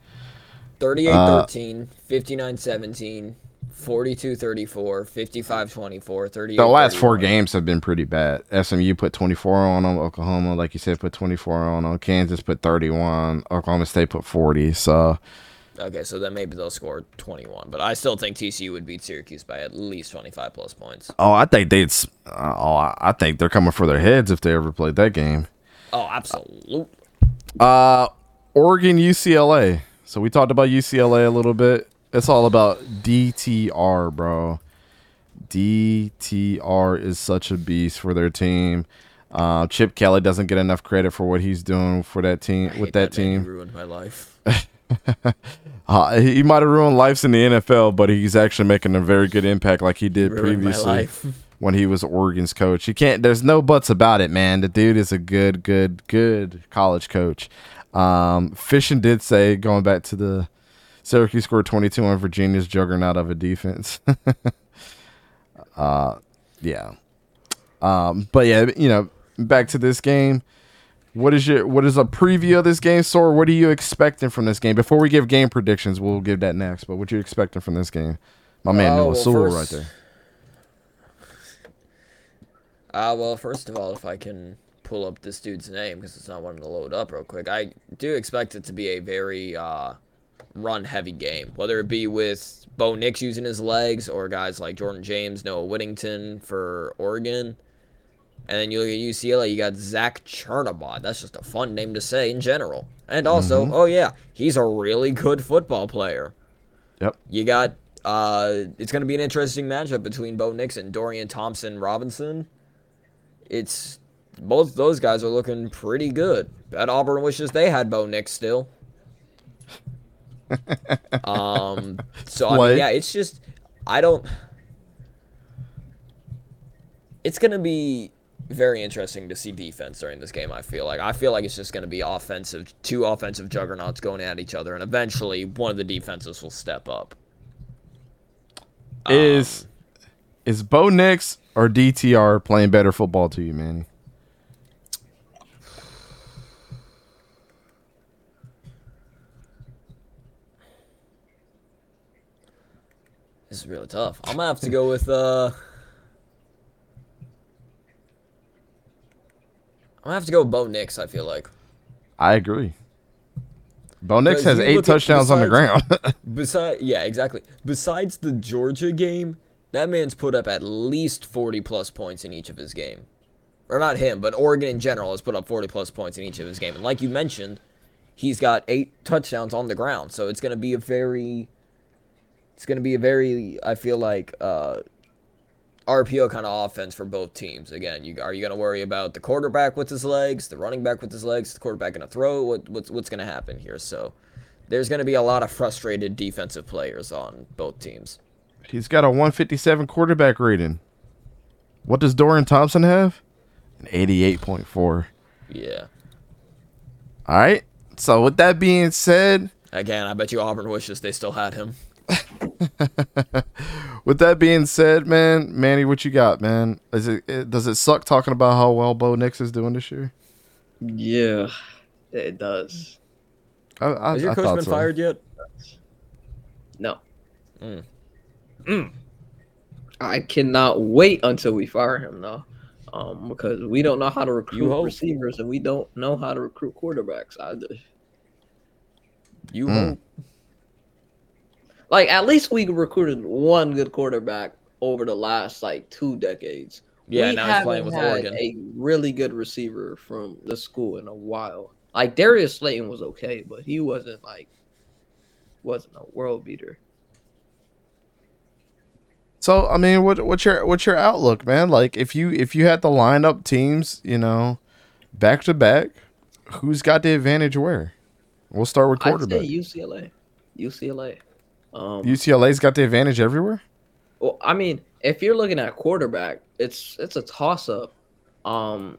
38
Uh,
13, 59 17, 42 34, 55 24, 38
the last four games have been pretty bad. SMU put 24 on them. Oklahoma, like you said, put 24 on them. Kansas put 31. Oklahoma State put 40. So
Okay, so then maybe they'll score 21, but I still think TCU would beat Syracuse by at least 25 plus points.
Oh, I think they'd. Uh, oh, I- I think they're coming for their heads if they ever played that game.
Oh, absolutely.
Uh, Oregon UCLA. So we talked about UCLA a little bit. It's all about DTR, bro. DTR is such a beast for their team. Uh, Chip Kelly doesn't get enough credit for what he's doing for that team with that
you
team.
ruined my life.
Uh, he might have ruined lives in the NFL, but he's actually making a very good impact, like he did
ruined my
previously.
life.
when he was Oregon's coach. You can't. There's no buts about it, man. The dude is a good, good, good college coach. Um, Fishing did say going back to the Syracuse scored 22 on Virginia's juggernaut of a defense. uh, yeah. Um, but yeah, you know, back to this game. What is your what is a preview of this game, Sor? What are you expecting from this game? Before we give game predictions, we'll give that next. But what you expecting from this game? My man
Oh,
Noah
well,
Sewell right there.
Uh, well, first of all, if I can pull up this dude's name because it's not wanting to load up real quick, I do expect it to be a very uh, run-heavy game, whether it be with Bo Nix using his legs or guys like Jordan James, Noah Whittington for Oregon. And then you look at UCLA, you got Zach Charbonnet. That's just a fun name to say in general. And also, oh yeah, he's a really good football player.
Yep.
You got Uh, it's going to be an interesting matchup between Bo Nix and Dorian Thompson Robinson. It's both those guys are looking pretty good. Bet Auburn wishes they had Bo Nix still. um, so I mean, yeah, it's just I don't. It's gonna be very interesting to see defense during this game. I feel like I feel like it's just gonna be offensive, two offensive juggernauts going at each other, and eventually one of the defenses will step up.
Is is Bo Nix or DTR playing better football to you, Manny?
This is really tough. I'm gonna have to go with uh. I'm gonna have to go with Bo Nix. I feel like.
I agree. Bo Nix has eight touchdowns on the ground.
Besides, yeah, exactly. Besides the Georgia game, that man's put up at least 40 plus points in each of his game. Or not him, but Oregon in general has put up 40 plus points in each of his game. And like you mentioned, he's got eight touchdowns on the ground. So it's going to be a very it's to be a very I feel like uh RPO kind of offense for both teams. Again, you are you going to worry about the quarterback with his legs, the running back with his legs, the quarterback going to throw? What what's what's going to happen here? So there's going to be a lot of frustrated defensive players on both teams.
He's got a 157 quarterback rating. What does Dorian Thompson have? An 88.4.
Yeah.
All right. So with that being said,
Again, I bet you Auburn wishes they still had him.
with that being said, man, Manny, what you got, man? Is it, it does it suck talking about how well Bo Nix is doing this year?
Yeah, it does.
I, I,
Has your
I
coach
thought
been
so.
fired yet?
No.
Mm.
I cannot wait until we fire him though. Um, because we don't know how to recruit receivers and we don't know how to recruit quarterbacks either.
You
Mm.
hope.
Like at least we recruited one good quarterback over the last like two decades.
Yeah,
we
now he's playing
haven't
with
had
Oregon.
A really good receiver from the school in a while. Like Darius Slayton was okay, but he wasn't like wasn't a world beater.
So I mean, what what's your what's your outlook, man? Like if you if you had to line up teams, you know, back to back, who's got the advantage where? We'll start with
I'd
quarterback.
say UCLA. UCLA. Um,
UCLA's got the advantage everywhere.
Well, I mean, if you're looking at quarterback, it's it's a toss up. Um,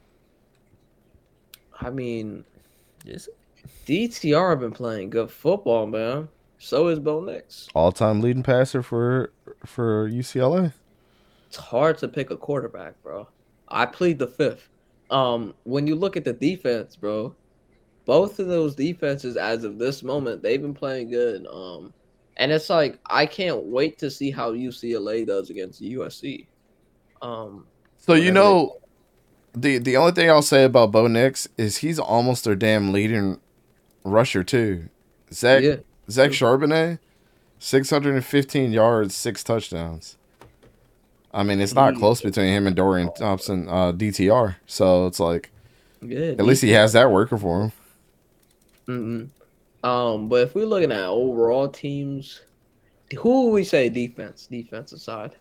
I mean,
Is it?
DTR have been playing good football, man. So is Bo Nix.
All time leading passer for for UCLA.
It's hard to pick a quarterback, bro. I plead the fifth. Um, when you look at the defense, bro, both of those defenses, as of this moment, they've been playing good. Um, and it's like I can't wait to see how UCLA does against USC. Um,
So you know, the the only thing I'll say about Bo Nix is he's almost their damn leading rusher too. Zach
yeah,
Zach Charbonnet, six hundred and fifteen yards, six touchdowns. I mean, it's not close between him and Dorian Thompson, uh, DTR. So it's like
yeah.
at least he has that working for him.
Mm-mm. Um, but if we're looking at overall teams, who would we say defense, defensive side?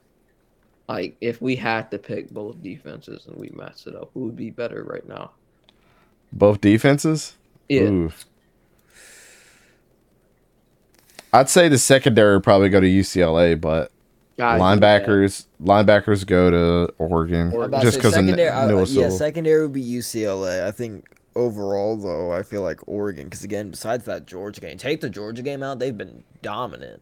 Like if we had to pick both defenses and we matched it up, who would be better right now?
Both defenses.
Yeah,
Ooh. I'd say the secondary would probably go to UCLA, but
I agree with
linebackers linebackers go to Oregon
Or-
I'm about to
just because of
secondary- uh, yeah, secondary would be UCLA. I think overall, though, I feel like Oregon, because again, besides that Georgia game, take the Georgia game out, they've been dominant.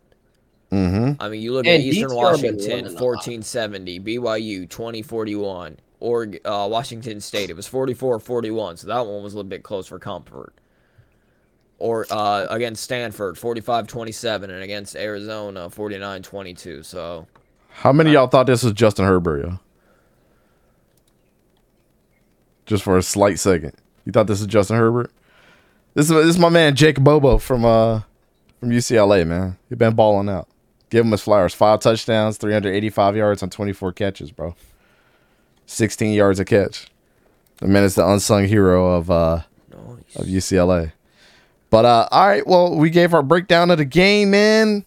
mm-hmm.
I mean, you look
And
at Eastern
DTR
Washington,
running a lot.
1470, BYU, 2041, Oregon, uh, Washington State, it was 44 41, so that one was a little bit close for comfort. Or uh, against Stanford, 45 27, and against Arizona, 49 22. So,
How many of y'all thought this was Justin Herbert? Yo? Just for a slight second, you thought this was Justin Herbert? This is this is my man Jake Bobo from uh from UCLA. Man, he been balling out. Give him his flowers. Five touchdowns, 385 yards on 24 catches, bro. 16 yards a catch. The man is the unsung hero of uh
nice.
of UCLA. But uh all right, well, we gave our breakdown of the game, man.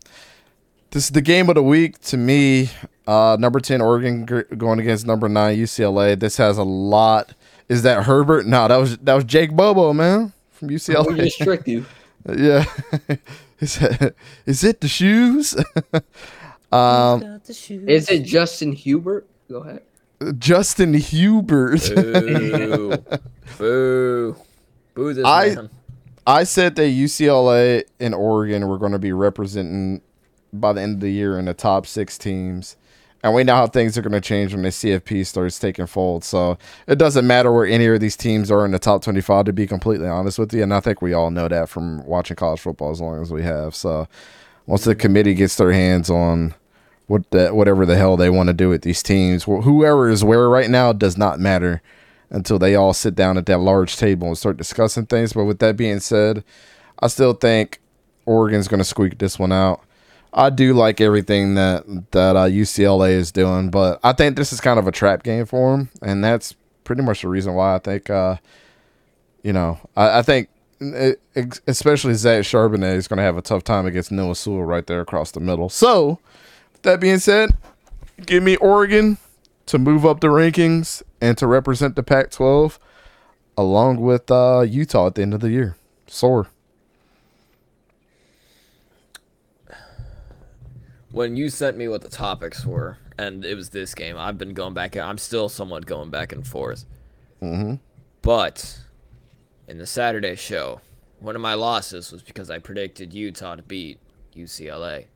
This is the game of the week to me. Uh, number ten Oregon g- going against number nine UCLA. This has a lot. Is that Herbert? No, that was that was Jake Bobo, man, from
We
UCLA.
just tricked you.
yeah. is, it, is it the shoes? um,
Is it Justin Hubert? Go ahead.
Justin Hubert.
Boo. Boo. Boo this
I-
man.
I said that UCLA and Oregon were going to be representing by the end of the year in the top six teams. And we know how things are going to change when the CFP starts taking fold. So it doesn't matter where any of these teams are in the top 25, to be completely honest with you. And I think we all know that from watching college football as long as we have. So once the committee gets their hands on what the, whatever the hell they want to do with these teams, wh- whoever is where right now does not matter until they all sit down at that large table and start discussing things. But with that being said, I still think Oregon's going to squeak this one out. I do like everything that that uh, UCLA is doing, but I think this is kind of a trap game for them, and that's pretty much the reason why I think, uh, you know, I, I think ex- especially Zach Charbonnet is going to have a tough time against Noah Sewell right there across the middle. So, that being said, give me Oregon to move up the rankings and to represent the Pac-12, along with uh, Utah at the end of the year. Sore.
When you sent me what the topics were, and it was this game, I've been going back. I'm still somewhat going back and forth.
Mm-hmm.
But in the Saturday show, one of my losses was because I predicted Utah to beat UCLA.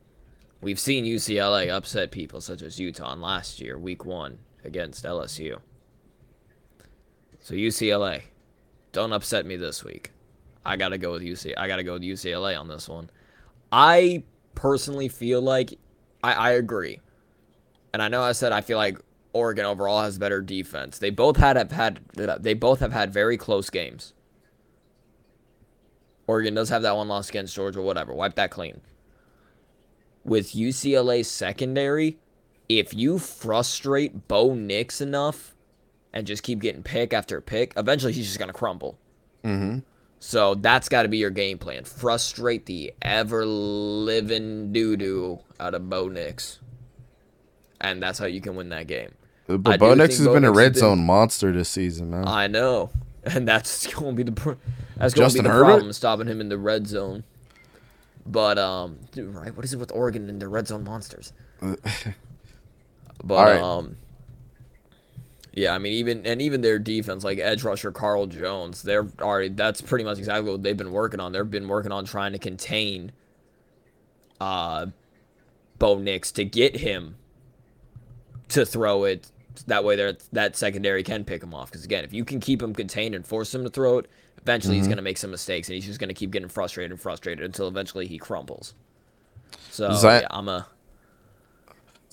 We've seen UCLA upset people such as Utah in last year, week one, against LSU. So UCLA, don't upset me this week. I gotta go with UC. I gotta go with UCLA on this one. I personally feel like I, I agree, and I know I said I feel like Oregon overall has better defense. They both had have had they both have had very close games. Oregon does have that one loss against Georgia, whatever. Wipe that clean. With UCLA secondary, if you frustrate Bo Nix enough and just keep getting pick after pick, eventually he's just gonna crumble.
Mm-hmm.
So that's got to be your game plan. Frustrate the ever living doo doo out of Bo Nix, and that's how you can win that game.
But Bo Nix has
Bo
been a
Nix
red
been-
zone monster this season, man.
I know, and that's going to be the pr- that's going to be the
Herbert?
problem stopping him in the red zone. But um, dude, right? What is it with Oregon and the red zone monsters? But um, yeah, I mean even and even their defense, like edge rusher Carl Jones, they're already that's pretty much exactly what they've been working on. They've been working on trying to contain uh Bo Nix to get him to throw it that way there that secondary can pick him off. Because again if you can keep him contained and force him to throw it eventually he's going to make some mistakes and he's just going to keep getting frustrated and frustrated until eventually he crumbles. So yeah, i'm a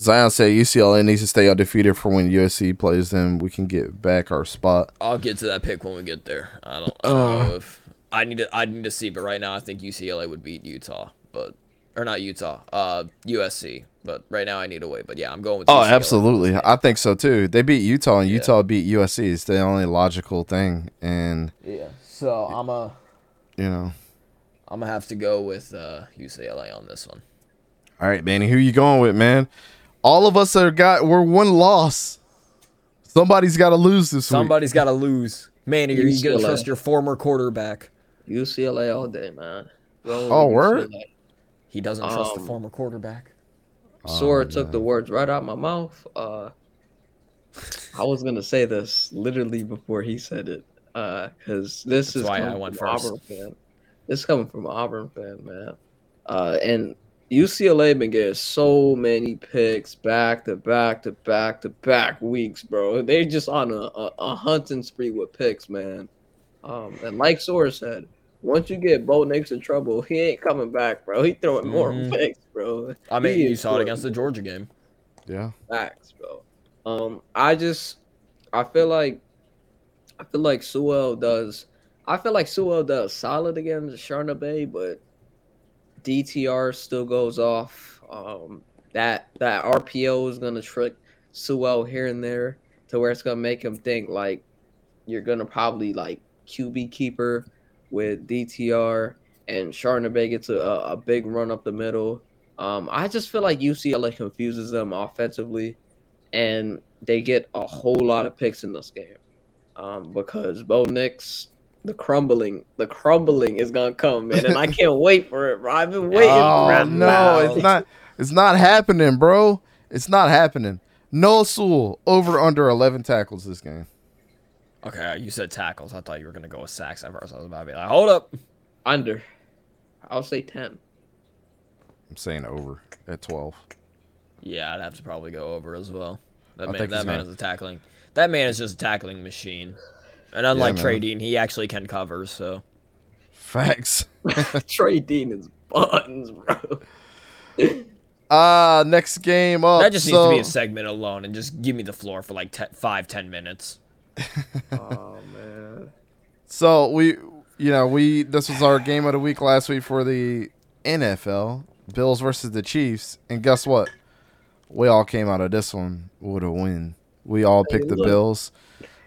Zion said UCLA needs to stay undefeated for when USC plays them. We can get back our spot.
i'll get to that pick when we get there i don't, I don't know if i need to i need to see but right now i think ucla would beat utah but or not utah uh usc but right now i need to wait but yeah i'm going with
Oh,
UCLA.
absolutely. I think so too. They beat Utah, and
Yeah.
Utah beat USC. It's the only logical thing, and
yeah so i'm a
you know.
i'm gonna have to go with uh ucla on this one
All right, Manny, who you going with, man? All of us are got we're one loss. Somebody's got to lose this week.
Somebody's got to lose. Man, are you going to trust your former quarterback?
UCLA all day, man. Go
Oh, word?
UCLA.
He doesn't trust the
Um,
former quarterback.
Sora
Oh,
took the words right out of my mouth. Uh, I was gonna say this literally before he said it, because this
That's
is
why I
coming
went
from
first.
Auburn fan. This is coming from Auburn fan, man. Uh, and UCLA been getting so many picks back to back to back to back weeks, bro. They just on a, a, a hunting spree with picks, man. Um, and like Sora said, once you get Bo Nix in trouble, he ain't coming back, bro. He throwing more
Mhm.
picks, bro.
I mean,
He
you
is
saw it against the Georgia game.
Yeah.
Facts, bro. Um, I just, I feel like, I feel like Sewell does. I feel like Sewell does solid against Charbonnet, but DTR still goes off. Um, that that RPO is gonna trick Sewell here and there to where it's gonna make him think like you're gonna probably like QB keeper with DTR and Charbonnet gets a, a big run up the middle Um, I just feel like UCLA confuses them offensively, and they get a whole lot of picks in this game. Um, because Bo Nix, the crumbling, the crumbling is gonna come, man, and I can't wait for it. Bro. I've been waiting.
Oh
for it
no,
now.
it's not. It's not happening, bro. It's not happening. No Sewell over under eleven tackles this game.
Okay, you said tackles. I thought you were gonna go with sacks at first. I was about to be like, hold up.
under. I'll say ten.
I'm saying over at twelve.
Yeah, I'd have to probably go over as well. That
I
man, that man
gonna-
is a tackling. That man is just a tackling machine. And unlike
man.
Trey Dean, he actually can cover. So
Facts.
Trey Dean is buttons, bro.
Uh next game up.
that just needs to be a segment alone, and just give me the floor for like te- five, ten minutes.
oh man.
So we, you know, we this was our game of the week last week for the NFL Bills versus the Chiefs, and guess what? We all came out of this one with a win. We all picked the. Bills.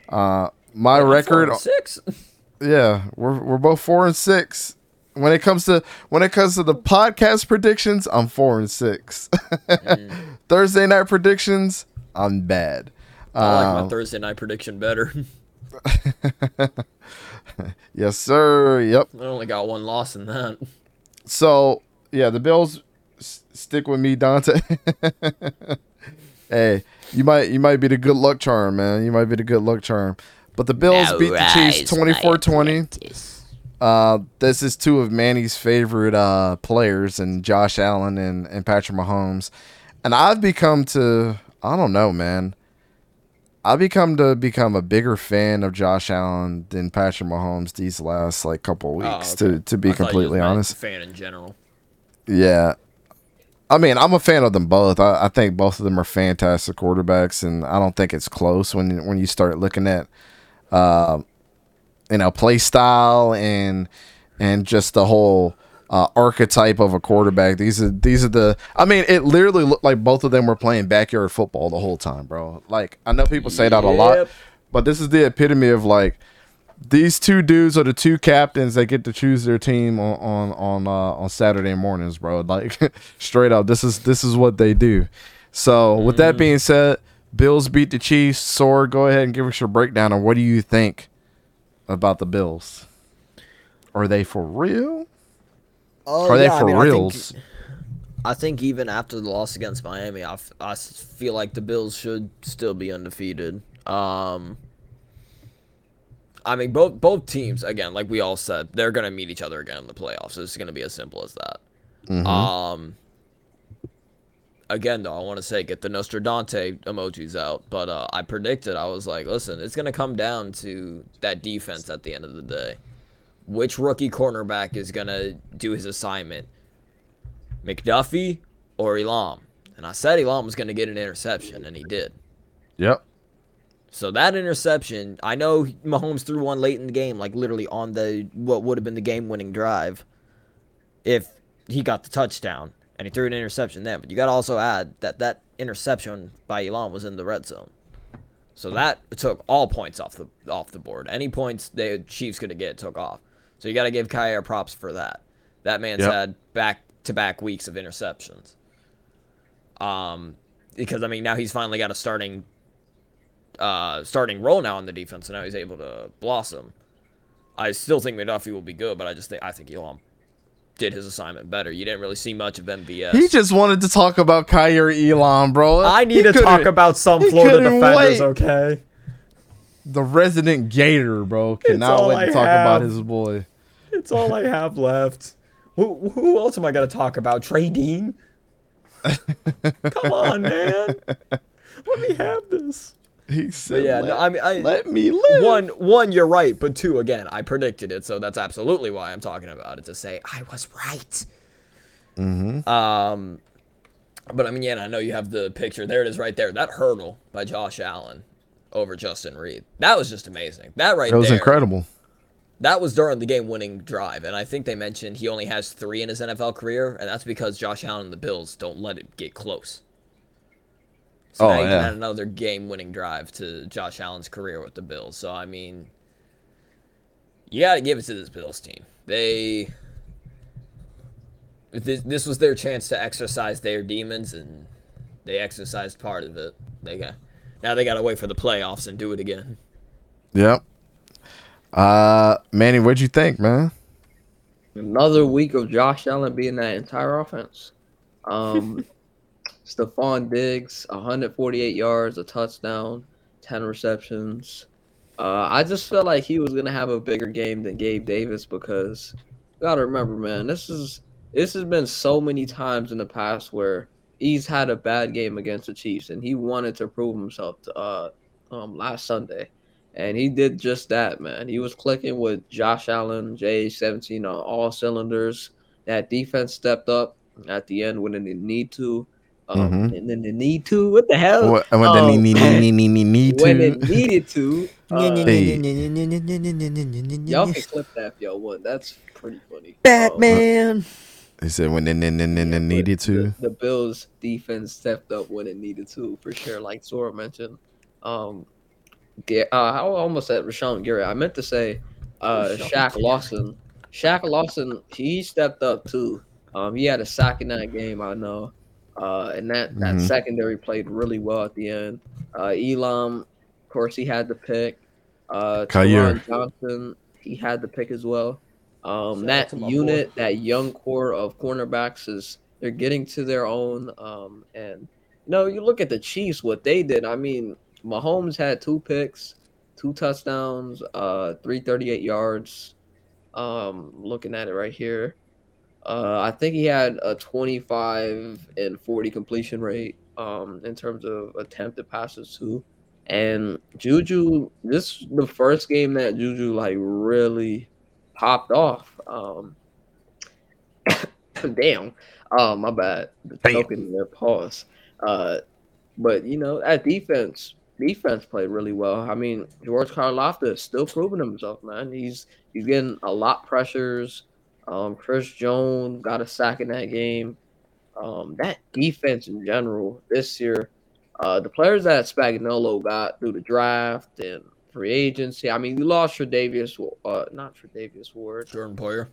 Uh, my
four
record,
and six.
yeah, we're we're both four and six. When it comes to when it comes to the podcast predictions, I'm four and six.
Mm.
Thursday night predictions, I'm bad.
I like my
Um,
Thursday night prediction better.
yes, sir. Yep.
I only got one loss in that.
So yeah, the Bills s- stick with me, Dante. hey, you might you might be the good luck charm, man. You might be the good luck charm. But the Bills beat the Chiefs 24-20. Uh, this is two of Manny's favorite uh, players, and Josh Allen and, and Patrick Mahomes. And I've become to I don't know, man. I've become to become a bigger fan of Josh Allen than Patrick Mahomes these last like couple
Oh,
weeks.
okay.
To to be
I
completely honest,
fan in general.
yeah. I mean, I'm a fan of them both. I, I think both of them are fantastic quarterbacks, and I don't think it's close when when you start looking at, uh, you know, play style and and just the whole uh, archetype of a quarterback. These are these are the. I mean, it literally looked like both of them were playing backyard football the whole time, bro. Like I know people say that a lot, but this is the epitome of like these two dudes are the two captains that get to choose their team on on on uh, on Saturday mornings, bro. Like straight up, this is this is what they do. So with that being said, Bills beat the Chiefs. Sword, go ahead and give us your breakdown on what do you think about the Bills? Are they for real?
Oh,
Are they
yeah, I
for
mean, I think-
reals?
I think even after the loss against Miami, I, f- I feel like the Bills should still be undefeated. Um, I mean, both both teams again, like we all said, they're gonna meet each other again in the playoffs. It's gonna be as simple as that.
Mm-hmm.
Um, again, though, I want to say get the Nostradante emojis out, but uh, I predicted I was like, listen, it's gonna come down to that defense at the end of the day. Which rookie cornerback is gonna do his assignment? McDuffie or Elam? And I said Elam was gonna get an interception, and he did.
Yep.
So that interception, I know Mahomes threw one late in the game, like literally on the what would have been the game-winning drive, if he got the touchdown and he threw an interception then. But you got to also add that that interception by Elam was in the red zone, so that took all points off the off the board. Any points the Chiefs could have get took off. So you got to give Kaiir props for that. That man's
Yep.
had back-to-back weeks of interceptions. Um, because I mean now he's finally got a starting uh, starting role now in the defense, and now he's able to blossom. I still think McDuffie will be good, but I just think I think Elam did his assignment better. You didn't really see much of MVS.
He just wanted to talk about Kaiir Elam, bro.
I need
He
to talk about some Florida defenders,
wait.
okay?
The resident Gator, bro, cannot wait
I
to talk about his boy.
It's all I have left. Who, who else am I gonna talk about? Trey Dean? Come on, man. Let me have this.
He
But
said,
yeah,
let,
no, I mean, I,
let me live.
one one you're right but two again i predicted it so that's absolutely why i'm talking about it to say i was right
Mm-hmm.
um but i mean yeah i know you have the picture there it is right there that hurdle by josh allen over justin reid that was just amazing that right
It was
there
incredible.
that was during the game winning drive and i think they mentioned he only has three in his nfl career and that's because josh allen and the bills don't let it get close so
Oh,
now you can
yeah.
add another game winning drive to Josh Allen's career with the Bills. So I mean you gotta give it to this Bills team. They this, this was their chance to exercise their demons, and they exercised part of it. They got now they got to wait for the playoffs and do it again.
Yep. Uh, Manny, what'd you think, man?
Another week of Josh Allen being that entire offense. Um, Stefon Diggs, 148 yards, a touchdown, 10 receptions. Uh, I just felt like he was gonna have a bigger game than Gabe Davis because you gotta remember, man, this is this has been so many times in the past where he's had a bad game against the Chiefs and he wanted to prove himself to, uh, um, last Sunday. And he did just that, man. He was clicking with Josh Allen, J17 on all cylinders. That defense stepped up at the end when they need to. Um,
Mhm.
And then they need to. What the hell?
What, when they
Um,
need, need, need, need, need, need
when
to.
it needed to. Uh,
Hey.
y'all can clip that if y'all want. That's pretty funny. Um,
Batman.
He said when they, they, they, they, they needed to.
The, the Bills defense stepped up when it needed to, for sure. Like Sora mentioned, um, Ga- uh, I almost said Rashan Gary. I meant to say uh, Shaq Lawson. Shaq Lawson, he stepped up too. Um, he had a sack in that game, I know, uh, and that that
Mhm.
secondary played really well at the end. Uh, Elam, of course, he had the pick. Uh, Kaiir. Johnson, he had the pick as well. Um,
Shout
that
out to
unit, that young core of cornerbacks is they're getting to their own. Um, and you know, you look at the Chiefs, what they did. I mean, Mahomes had two picks, two touchdowns, uh, three thirty-eight yards. Um, looking at it right here, uh, I think he had a twenty-five and forty completion rate. Um, in terms of attempted passes too. And Juju, this is the first game that Juju like really popped off. Um, damn. Oh, my bad. The choking there. Pause. Uh, but you know that defense, defense played really well. I mean, George Karlaftis is still proving himself, man. He's he's getting a lot pressures. Um, Chris Jones got a sack in that game. Um, that defense in general this year, uh, the players that Spagnuolo got through the draft and free agency. I mean, you lost Tre'Davious, uh, not Tre'Davious Ward.
Jordan Poyer.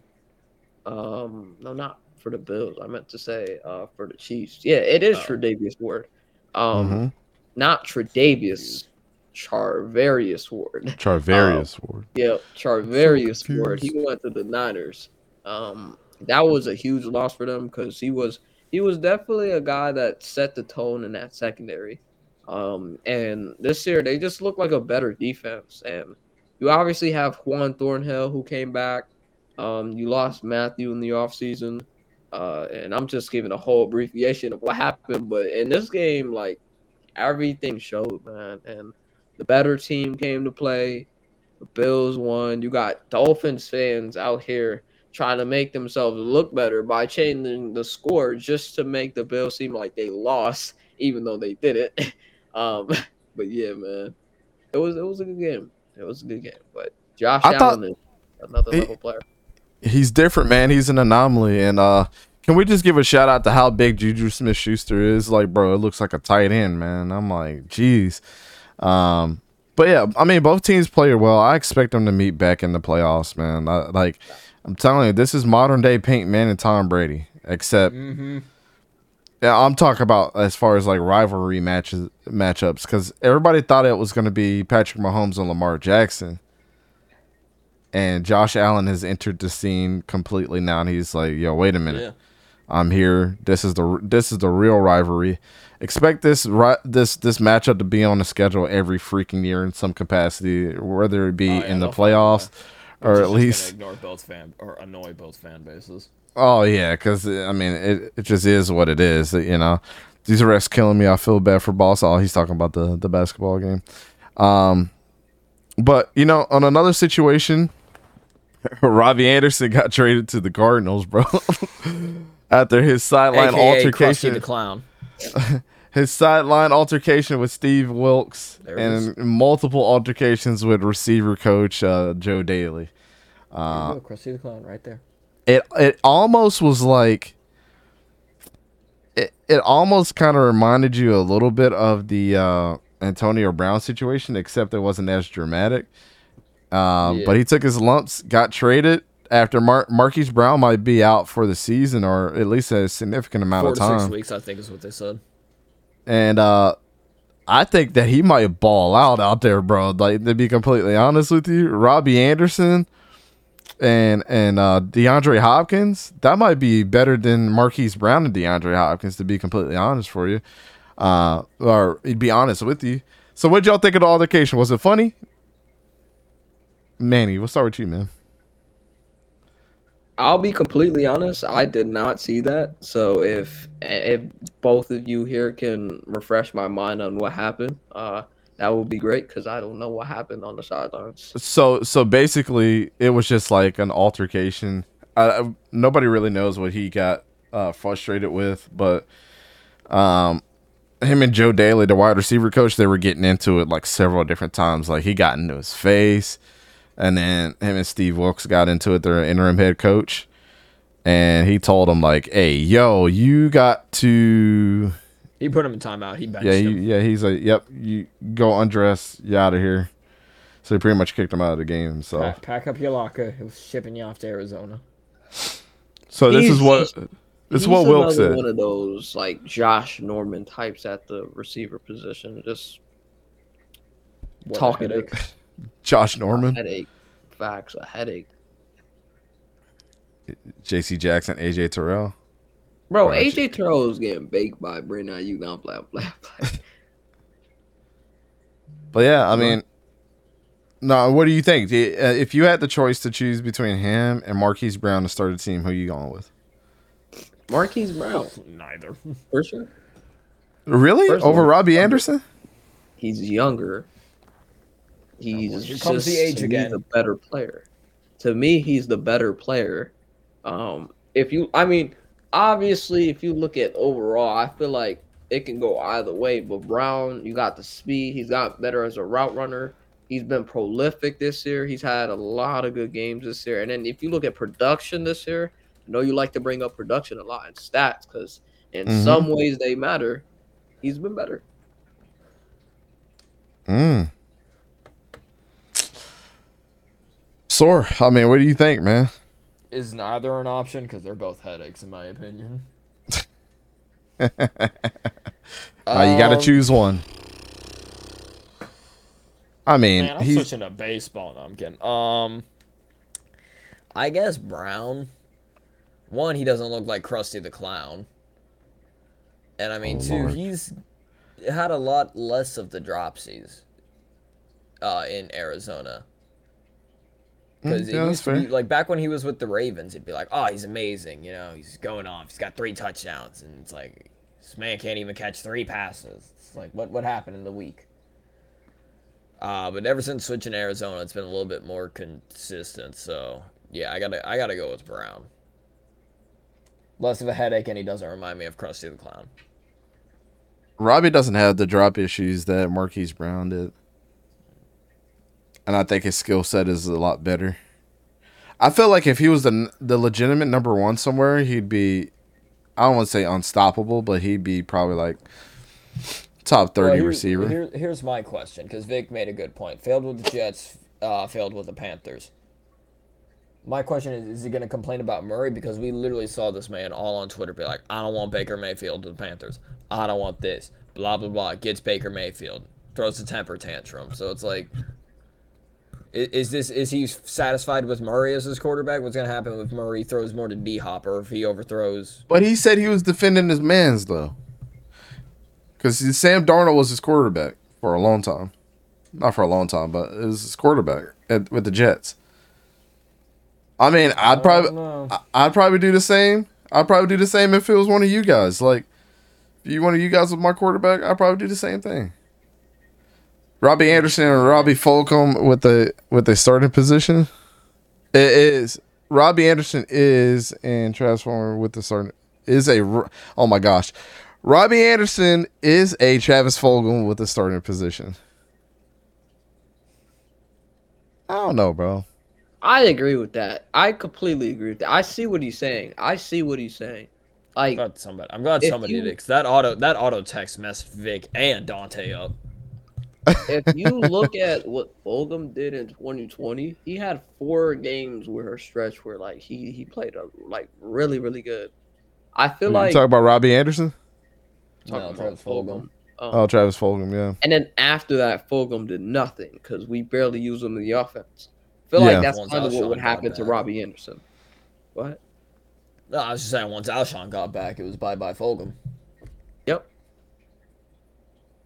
Um, no, not for the Bills. I meant to say uh for the Chiefs. Yeah, it is
Oh.
Tre'Davious Ward. Um,
Mhm.
not Tre'Davious, Charvarius Ward.
Charvarius Ward.
Yeah, Charvarius
So
Ward. He went to the Niners. Um, that was a huge loss for them because he was he was definitely a guy that set the tone in that secondary. Um, and this year they just look like a better defense. And you obviously have Juan Thornhill who came back. Um, you lost Mathieu in the offseason. Uh, and I'm just giving a whole abbreviation of what happened. But in this game, like everything showed, man. And the better team came to play. The Bills won. You got Dolphins fans out here trying to make themselves look better by changing the score just to make the Bills seem like they lost, even though they didn't. Um, but yeah, man, it was it was a good game. It was a good game. But Josh
I
Allen is another
He-
level player.
He's different, man. He's an anomaly. And uh can we just give a shout out to how big Juju Smith Schuster is? Like, bro, it looks like a tight end, man. I'm like, geez. Um, but yeah, I mean, both teams played well. I expect them to meet back in the playoffs, man. I, like, I'm telling you, this is modern day Peyton and Tom Brady, except
Mm-hmm.
Yeah, I'm talking about as far as like rivalry matches matchups because everybody thought it was going to be Patrick Mahomes and Lamar Jackson, and Josh Allen has entered the scene completely now. And he's like, "Yo, wait a minute,
Yeah.
I'm here. This is the this is the real rivalry. Expect this ri- this this matchup to be on the schedule every freaking year in some capacity, whether it be
Oh, yeah,
in the
they'll find a way.
playoffs or at least
ignore both fan or annoy both fan bases.
Oh yeah, because I mean it, it just is what it is. You know, these refs killing me. I feel bad for Boss. Oh, he's talking about the the basketball game. Um, but you know, on another situation, Robbie Anderson got traded to the Cardinals, bro. After his sideline
AKA Krusty
altercation,
the Clown.
his sideline altercation with Steve Wilks,
There
and multiple altercations with receiver coach uh, Joe Dailey. Uh,
Krusty the Clown right there.
it it almost was like it it almost kind of reminded you a little bit of the uh, Antonio Brown situation, except it wasn't as dramatic. Um,
Yeah.
But he took his lumps, got traded after Mar- Marquise Brown might be out for the season or at least a significant amount
Four
of
to six
time.
weeks, I think, is what they said.
And uh I think that he might ball out out there, bro. Like to be completely honest with you, Robbie Anderson and and uh DeAndre Hopkins, that might be better than Marquise Brown and DeAndre Hopkins, to be completely honest for you. Uh or be honest with you. So what y'all think of the altercation? Was it funny? Manny, we'll start with you, man.
I'll be completely honest. I did not see that. So if if both of you here can refresh my mind on what happened, uh, that would be great because I don't know what happened on the sidelines.
So so basically, it was just like an altercation. Nobody really knows what he got uh, frustrated with, but um, him and Joe Dailey, the wide receiver coach, they were getting into it like several different times. Like he got into his face, and then him and Steve Wilks got into it. Their interim head coach, and he told him like, "Hey, yo, you got to."
He put him in timeout. He benched
Yeah, he,
him.
yeah, he's like, "Yep, you go undress, you out of here." So he pretty much kicked him out of the game. So.
Pack, pack up your locker. He was shipping you off to Arizona.
So this
He's
is what
just-
this is what Wilks
another
said.
One of those like Josh Norman types at the receiver position, just
What a
talking
headache.
to
Josh Norman,
headache. Facts, a headache.
J.C. Jackson, AJ Terrell.
Bro,
Gotcha.
AJ Terrell is getting baked by Brandon Aiyuk now. Blah blah blah.
But yeah, I mean, no. What do you think? Do you- uh, If you had the choice to choose between him and Marquise Brown to start a team, who you going with?
Marquise Brown,
Neither.
for sure.
Really
First
over
all,
Robbie Anderson?
He's younger. He's
well, here comes the
just-
age
to me,
again.
the better player. To me, he's the better player. Um, if you, I mean, obviously, if you look at overall, I feel like it can go either way. But Brown, you got the speed. He's got better as a route runner. He's been prolific this year. He's had a lot of good games this year. And then if you look at production this year, I know you like to bring up production a lot and stats because in
Mhm.
some ways they matter. He's been better.
Mm. Sore. I mean, what do you think, man?
Is neither an option because they're both headaches in my opinion.
Uh, you got to
Um,
choose one. I mean,
Man, I'm
he's
switching to baseball. No, I'm kidding. Um, I guess Brown. One, he doesn't look like Krusty the Clown. And I mean,
Oh,
two,
Lord.
he's had a lot less of the dropsies uh, in Arizona. Because
Mm,
it
yeah, that's
used to be like back when he was with the Ravens, it'd be like, oh, he's amazing, you know, he's going off, he's got three touchdowns, and it's like this man can't even catch three passes. It's like what what happened in the week? Uh, but ever since switching Arizona, it's been a little bit more consistent. So yeah, I gotta I gotta go with Brown. Less of a headache, and he doesn't remind me of Krusty the Clown.
Robbie doesn't have the drop issues that Marquise Brown did. And I think his skill set is a lot better. I feel like if he was the the legitimate number one somewhere, he'd be I don't want to say unstoppable, but he'd be probably like top thirty
Well, here-
receiver.
Here, here's my question, because Vic made a good point. Failed with the Jets, uh, failed with the Panthers. My question is, is he going to complain about Murray? Because we literally saw this man all on Twitter be like, I don't want Baker Mayfield to the Panthers. I don't want this. Blah, blah, blah. Gets Baker Mayfield. Throws a temper tantrum. So it's like, is this is he satisfied with Murray as his quarterback? What's going to happen if Murray throws more to D Hop or if he overthrows?
But he said he was defending his man's though, because Sam Darnold was his quarterback for a long time. Not for a long time, but it was his quarterback at, with the Jets. I mean, I'd probably. I- I'd probably do the same. I'd probably do the same if it was one of you guys. Like, if you one of you guys with my quarterback, I'd probably do the same thing. Robbie Anderson and Robbie Fulgham with the with the starting position. It is Robbie Anderson is and Transformer with the starting is a oh my gosh, Robbie Anderson is a Travis Fulgham with the starting position. I don't know, bro.
I agree with that. I completely agree with that. I see what he's saying. I see what he's saying.
I'm
Like,
glad somebody. I'm glad somebody
you-
did because that auto that auto text messed Vic and Dante up.
If you look at what Fulgham did in 2020, he had four games where a stretch where like he he played a, like really really good. I feel
You
like
talk about Robbie Anderson?
No,
talking
Travis
about
Fulgham.
Um,
Oh, Travis Fulgham, yeah.
and then after that, Fulgham did nothing because we barely used him in the offense. I feel
Yeah.
like that's kind of what would happen to. Robbie Anderson. What?
No, I was just saying once Alshon got back, it was bye bye Fulgham.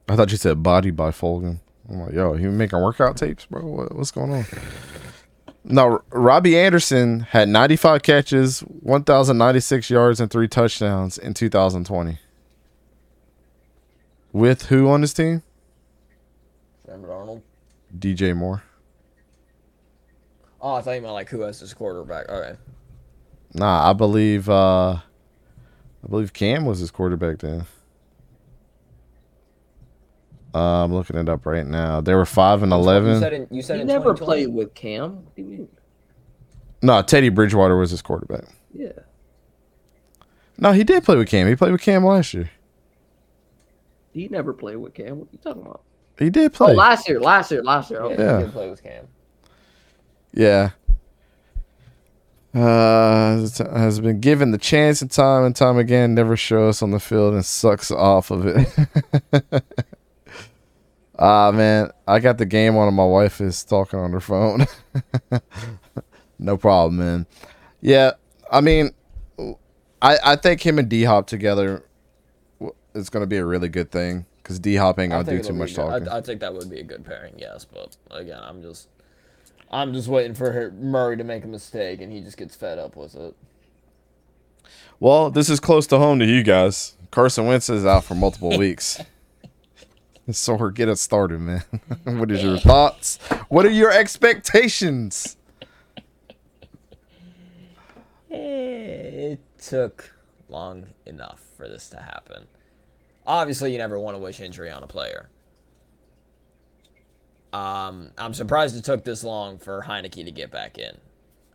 I thought you said body by Fulgham. I'm like, yo, he making workout tapes, bro. What, what's going on? No, Robbie Anderson had 95 catches, 1,096 yards, and three touchdowns in 2020. With who on his team?
Sam Darnold.
DJ Moore.
Oh, I thought you meant like who has his quarterback. Okay.
Nah, I believe uh I believe Cam was his quarterback then. Uh, I'm looking it up right now. They were five and
You
eleven.
said in, you said
He
in
never played with Cam. What do you mean?
No, Teddy Bridgewater was his quarterback.
Yeah.
No, he did play with Cam. He played with Cam last year.
He never played with Cam. What are you talking about?
He did
Oh,
play.
last year, last year, last year.
Yeah,
Okay.
Yeah.
he did play with Cam.
Yeah. Uh, has been given the chance and time and time again, never shows on the field and sucks off of it. Ah man, I got the game on and my wife is talking on her phone. no problem, man. Yeah, I mean, I I think him and D Hop together w- is going to be a really good thing because D Hop ain't
I
gonna do too much
good.
talking.
I, I think that would be a good pairing, yes. But again, I'm just, I'm just waiting for her, Murray to make a mistake, and he just gets fed up with it.
Well, this is close to home to you guys. Carson Wentz is out for multiple weeks. So we're get us started, man. what is your thoughts? What are your expectations?
It took long enough for this to happen. Obviously, you never want to wish injury on a player. Um, I'm surprised it took this long for Heinicke to get back in.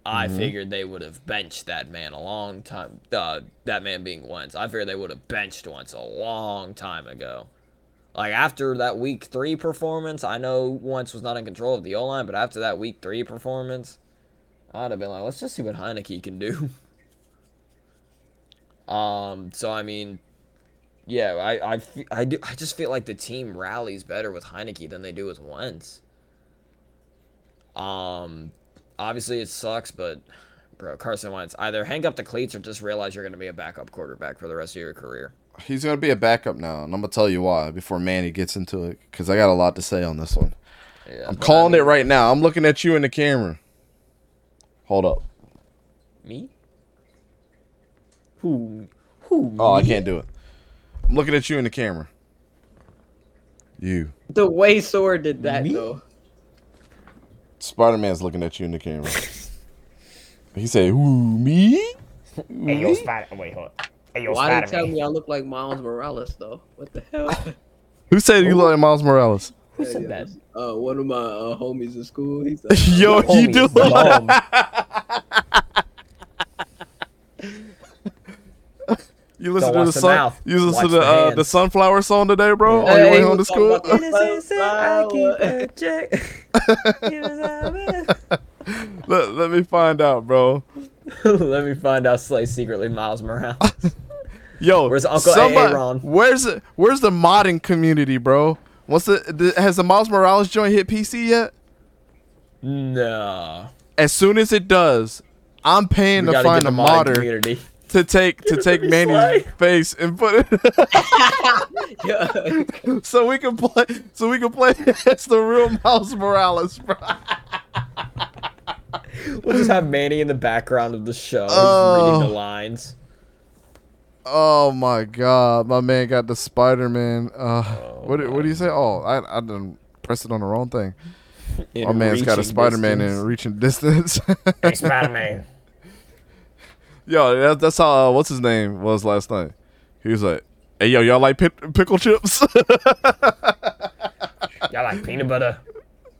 I figured they would have benched that man a long time. Uh, that man being Wentz. I figured they would have benched Wentz a long time ago. Like after that week three performance, I know Wentz was not in control of the O line, but after that week three performance, I'd have been like, let's just see what Heinicke can do. Um, so I mean, yeah, I I, I do I just feel like the team rallies better with Heinicke than they do with Wentz. Um, obviously it sucks, but bro, Carson Wentz, either hang up the cleats or just realize you're gonna be a backup quarterback for the rest of your career.
He's gonna be a backup now, and I'm gonna tell you why before Manny gets into it, because I got a lot to say on this one.
Yeah,
I'm
but I
calling it right now. I'm looking at you in the camera. Hold up.
Me? Who? Who?
Oh, I can't do it. I'm looking at you in the camera. You.
The way Sword did that
Me?
though.
Spider Man's looking at you in the camera. He said, "Who me?"
Hey, yo, Spider. Wait, hold on. Hey, yo,
Why did
Spider
you tell me I look like Miles Morales though? What the hell?
Who said you look like Miles Morales?
Who said that?
Uh, one of my uh, homies in school. He said,
Yo, you do.
dumb.
You listen
Don't
to the
the
sun.
mouth.
You listen
Watch
to the
the
uh, the sunflower song today, bro.
Yeah.
On your way home to school. let, let me find out, bro.
Let me find out Slay secretly Miles Morales.
Yo,
Where's Uncle
somebody-
Aaron?
Where's the Where's the modding community, bro? What's the, the has the Miles Morales joint hit PC yet?
no.
As soon as it does, I'm paying
We
to find a modder
community.
to take to take Manny's face and put it so we can play so we can play as the real Miles Morales, bro.
We'll just have Manny in the background of the show,
Oh.
reading the lines.
Oh my god, my man got the Spider Man. Uh, what do- what do you say? Oh, I I done pressed it on the wrong thing.
in
My man's got a Spider Man in reaching distance.
Hey, Spider Man.
yo, that, that's how uh, what's his name was last night. He was like, "Hey, yo, y'all like pi- pickle chips?"
Y'all like peanut butter?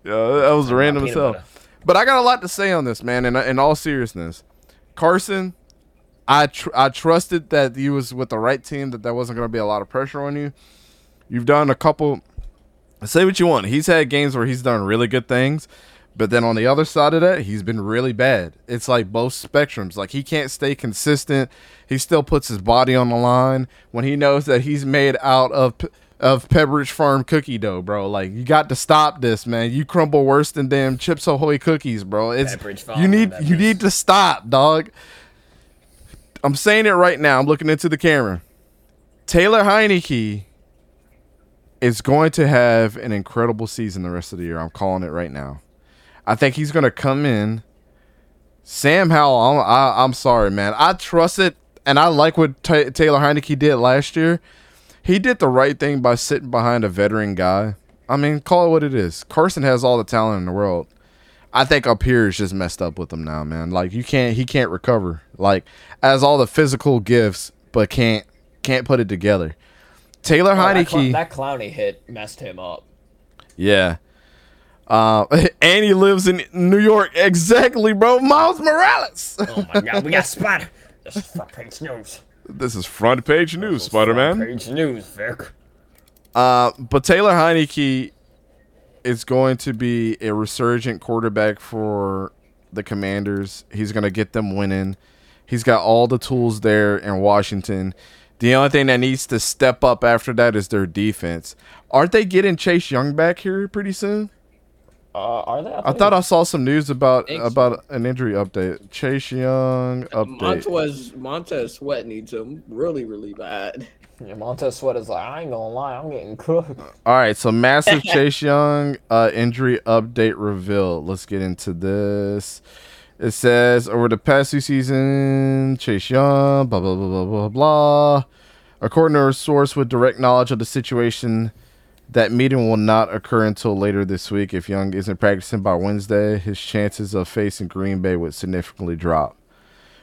yeah, that was random as
peanut
hell. But I got a lot to say on this, man. In in all seriousness, Carson, I tr- I trusted that you was with the right team. That there wasn't going to be a lot of pressure on you. You've done a couple say what you want. He's had games where he's done really good things, but then on the other side of that, he's been really bad. It's like both spectrums. Like he can't stay consistent. He still puts his body on the line when he knows that he's made out of of Pepperidge Farm cookie dough, bro. Like you got to stop this, man. You crumble worse than damn Chips Ahoy cookies, bro. It's you need you need to stop, dog. I'm saying it right now. I'm looking into the camera. Taylor Heinicke is going to have an incredible season the rest of the year. I'm calling it right now. I think he's going to come in. Sam Howell, I'm, I, I'm sorry, man. I trust it, and I like what Ta Taylor Heinicke did last year. He did the right thing by sitting behind a veteran guy. I mean, call it what it is. Carson has all the talent in the world. I think up here is just messed up with him now, man. Like you can't, he can't recover. Like has all the physical gifts, but can't can't put it together. Taylor
Oh, that, cl-
Heinicke,
that Clowney hit messed him up.
yeah. Uh, and he lives in New York. Exactly, bro. Miles Morales.
Oh my god, we got Spider. This page news.
This is front page news, Spider Man.
Front page news, Vic.
Uh, but Taylor Heinicke is going to be a resurgent quarterback for the Commanders. He's going to get them winning. He's got all the tools there in Washington. The only thing that needs to step up after that is their defense. Aren't they getting Chase Young back here pretty soon?
Uh, are they?
I thought I saw some news about
Think so.
about an injury update. Chase Young update.
Montez Montez Sweat needs him really really bad.
Yeah, Montez Sweat is like, I ain't gonna lie, I'm getting cooked.
All right, so massive Chase Young uh, injury update reveal. Let's get into this. It says over the past two seasons, Chase Young, blah blah blah blah blah blah. According to a source with direct knowledge of the situation, that meeting will not occur until later this week. If Young isn't practicing by Wednesday, his chances of facing Green Bay would significantly drop.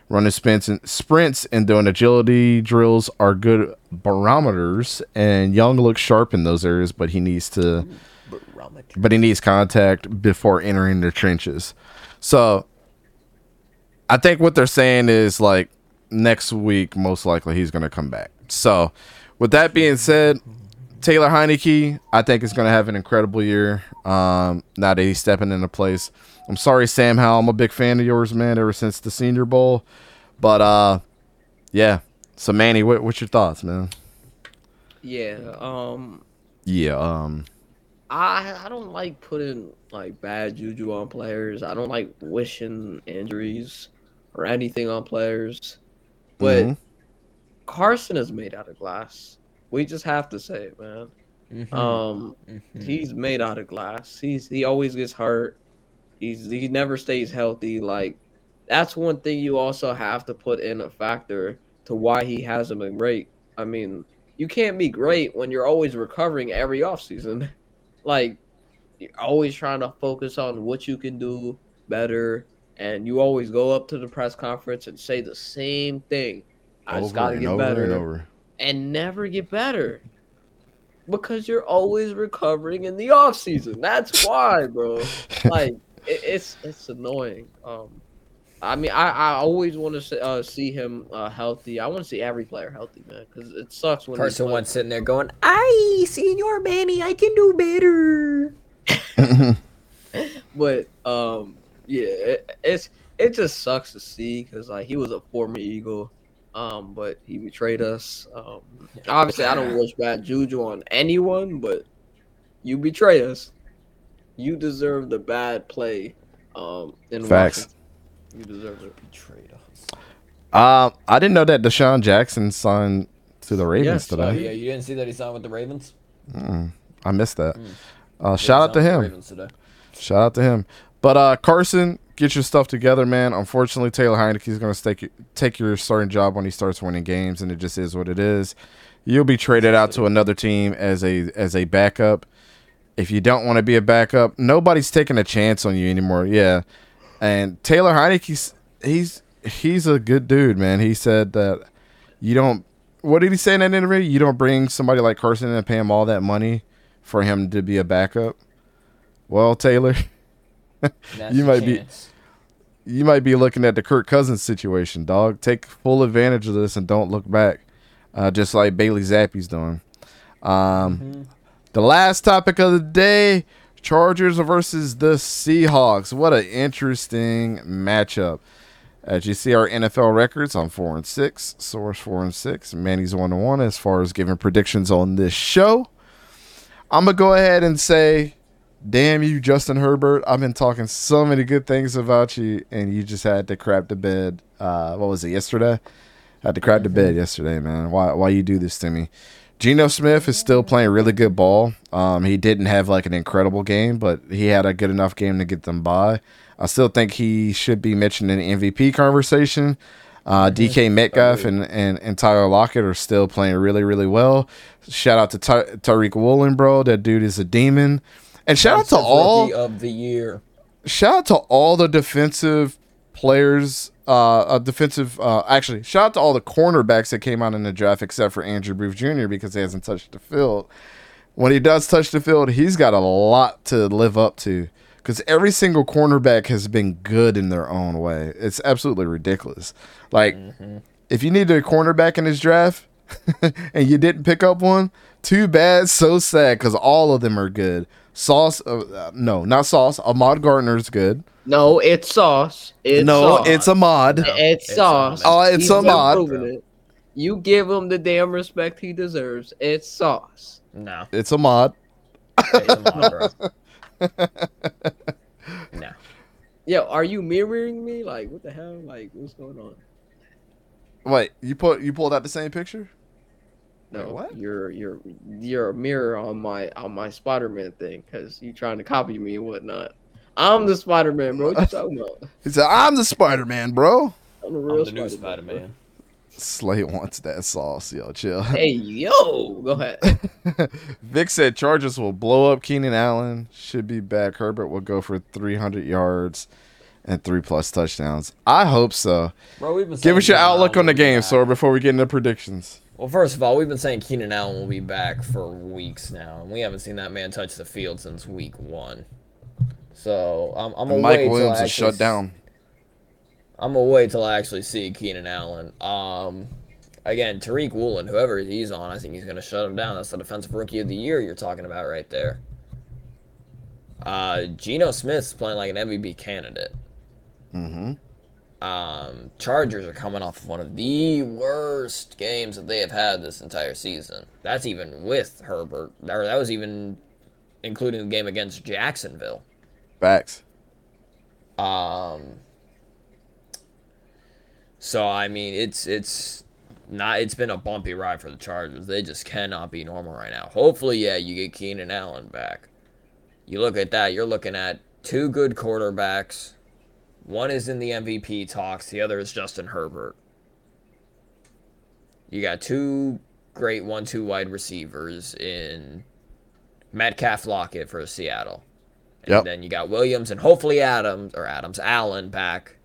Running sprints and, sprints and doing agility drills are good barometers, and Young looks sharp in those areas, but he needs to, but he needs contact before entering the trenches. So, I think what they're saying is like next week, most likely he's going to come back. So, with that being said, Taylor Heinicke, I think is going to have an incredible year. Um, now that he's stepping into place. I'm sorry, Sam Howell. I'm a big fan of yours, man, ever since the Senior Bowl. But uh, yeah. So Manny, what, what's your thoughts, man?
Yeah. Um.
Yeah. Um.
I I don't like putting like bad juju on players. I don't like wishing injuries or anything on players. But
mhm.
Carson is made out of glass. We just have to say it, man.
Mm-hmm.
Um, he's made out of glass. He's he always gets hurt. He's he never stays healthy. Like that's one thing you also have to put in a factor to why he hasn't been great. I mean, you can't be great when you're always recovering every offseason. Like you're always trying to focus on what you can do better, and you always go up to the press conference and say the same thing. I just gotta
and
get
over
better
and
never get better because you're always recovering in the off season. That's why, bro. Like it, it's it's annoying. Um, I mean, I, I always want to uh, see him uh, healthy. I want to see every player healthy, man, because it sucks when
Carson
he's
Wentz sitting there going, "I, Senior Manny, I can do better."
But um, yeah, it, it's it just sucks to see because like he was a former Eagle, um, but he betrayed us. Um, obviously, I don't wish bad juju on anyone, but you betray us. You deserve the bad play. Um, in
Facts.
Washington. You deserve it.
Betrayed us.
Uh, I didn't know that DeSean Jackson signed to the Ravens
Yes,
Oh
today.
yeah, you didn't see that he signed with the Ravens.
Mm, I missed that.
Mm.
Uh, shout out to
signed with the
him.
Today.
Shout out to him. But uh, Carson, get your stuff together, man. Unfortunately, Taylor Heinicke is going to take take your starting job when he starts winning games, and it just is what it is. You'll be traded out to another team as a as a backup. If you don't want to be a backup, nobody's taking a chance on you anymore. Yeah, and Taylor Heinicke's he's he's a good dude, man. He said that you don't. What did he say in that interview? You don't bring somebody like Carson and pay him all that money for him to be a backup. Well, Taylor. You might be- you might be looking at the Kirk Cousins situation, dog. Take full advantage of this and don't look back, uh, just like Bailey Zappe's doing. Um, The last topic of the day Chargers versus the Seahawks. What an interesting matchup. As you see our NFL records, I'm four and six. Source four and six. Manny's one and one as far as giving predictions on this show. I'm gonna go ahead and say, damn you, Justin Herbert. I've been talking so many good things about you, and you just had to crap the bed. Uh, what was it yesterday? Had to crap the bed yesterday, man. Why? Why you do this to me? Geno Smith is still playing really good ball. Um, he didn't have like an incredible game, but he had a good enough game to get them by. I still think he should be mentioned in the MVP conversation. Uh, DK Metcalf and, and, and Tyler Lockett are still playing really, really well. Shout out to Ty- Tariq Woolen, bro. That dude is a demon. And shout out to all
of the year.
shout out to all the defensive players uh, uh defensive uh actually shout out to all the cornerbacks that came out in the draft except for Andrew Booth Jr. because he hasn't touched the field. When he does touch the field, he's got a lot to live up to because every single cornerback has been good in their own way. It's absolutely ridiculous. Like if you need a cornerback in this draft and you didn't pick up one, too bad, so sad because all of them are good. Sauce, uh, uh, no, not Sauce. Ahmad Gardner's good.
No, it's sauce. It's
no,
sauce.
it's Ahmad.
It's
It's
sauce.
Oh, it's
He's
Ahmad.
it. You give him the damn respect he deserves. It's sauce.
No.
It's Ahmad.
Hey, come on, bro. No.
Yo, are you mirroring me? Like, what the hell? Like, what's going on?
Wait, you put you pulled out the same picture?
No,
Wait, what?
you're you're you're a mirror on my on my Spider-Man thing because you trying to copy me and whatnot. I'm the Spider-Man, bro. What you talking about?
He said, "I'm the Spider Man, bro."
I'm the
I'm
real
the
Spider-Man. bro.
Spider-Man.
Slate wants that sauce, yo. Chill.
Hey, yo, go ahead.
Vic said Chargers will blow up Keenan Allen. Should be back. Herbert will go for 300 yards and three plus touchdowns. I hope so.
Bro, we've been
Give us your outlook on the game,
back.
Sor, before we get into predictions.
Well, first of all, we've been saying Keenan Allen will be back for weeks now, and we haven't seen that man touch the field since week one. So I'm, I'm gonna
Mike Williams
I
is
actually
shut down.
I'm gonna wait till I actually see Keenan Allen. Um, again, Tariq Woolen, whoever he's on, I think he's gonna shut him down. That's the defensive rookie of the year you're talking about right there. Uh, Geno Smith's playing like an MVP candidate.
Mm-hmm.
Um, Chargers are coming off of one of the worst games that they have had this entire season. That's even with Herbert. Or that was even including the game against Jacksonville.
Facts.
Um. So I mean, it's it's not. It's been a bumpy ride for the Chargers. They just cannot be normal right now. Hopefully, yeah, you get Keenan Allen back. You look at that. You're looking at two good quarterbacks. One is in the MVP talks. The other is Justin Herbert. You got two great one-two wide receivers in Metcalf Lockett for Seattle. And
Yep.
then you got Williams and hopefully Adams or Adams Allen back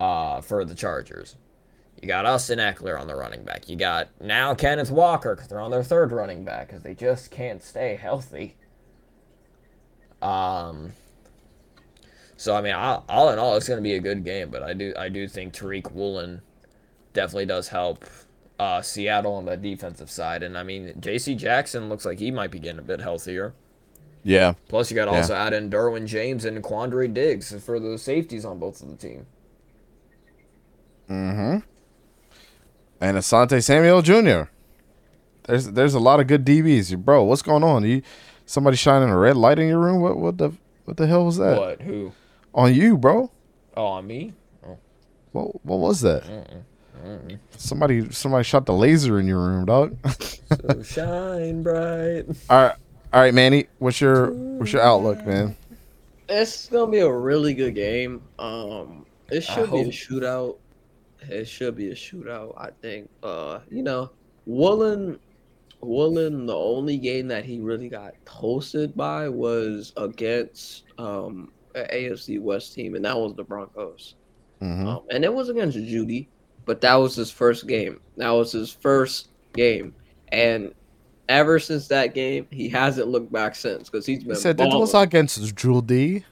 uh, for the Chargers. You got Austin Ekeler on the running back. You got now Kenneth Walker because they're on their third running back because they just can't stay healthy. Um. So I mean, all, all in all, it's going to be a good game. But I do I do think Tariq Woolen definitely does help uh, Seattle on the defensive side. And I mean, J.C. Jackson looks like he might be getting a bit healthier.
Yeah.
Plus, you got to
Yeah.
also add in Derwin James and Quandre Diggs for the safeties on both of the team.
Mm-hmm. And Asante Samuel Jr. There's there's a lot of good DBs, bro. What's going on? You somebody shining a red light in your room? What what the what the hell was that
What? Who?
On you, bro?
Oh, on me?
What what was that? Somebody somebody shot the laser in your room, dog.
So shine bright.
all right, all right, Manny. What's your what's your outlook, man?
It's gonna be a really good game. Um, it should be a shootout. It should be a shootout. I think. Uh, you know, Woolen, Woolen. The only game that he really got toasted by was against um an AFC West team, and that was the Broncos.
Mm-hmm.
Um, and it was against Jeudy, but that was his first game. That was his first game, and ever since that game, he hasn't looked back since because he's
He
been.
said that
balling.
was against D.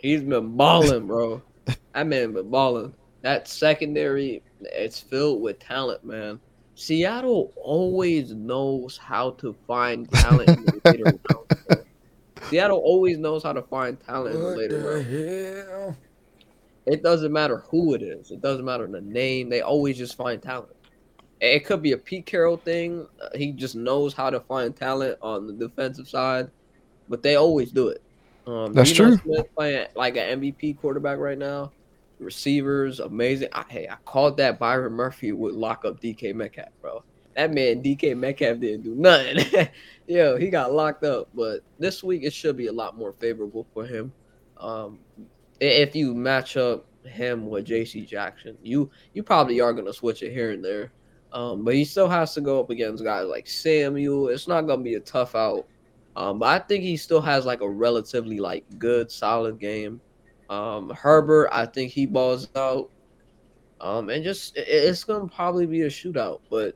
He's been balling, bro. I man been balling. That secondary, it's filled with talent, man. Seattle always knows how to find talent Seattle always knows how to find talent in the later rounds.
hell?
It doesn't matter who it is. It doesn't matter the name. They always just find talent. It could be a Pete Carroll thing. Uh, He just knows how to find talent on the defensive side, but they always do it. Um,
That's
Geno
true.
Smith playing like an MVP quarterback right now. Receivers amazing. I, hey, I called that Byron Murphy would lock up DK Metcalf, bro. That man DK Metcalf didn't do nothing. Yo, he got locked up. But this week it should be a lot more favorable for him. Um, if you match up him with JC Jackson, you you probably are gonna switch it here and there. Um, but he still has to go up against guys like Samuel. It's not gonna be a tough out. Um, but I think he still has like a relatively like good, solid game. Um, Herbert, I think he balls out. Um, and just it's gonna probably be a shootout. But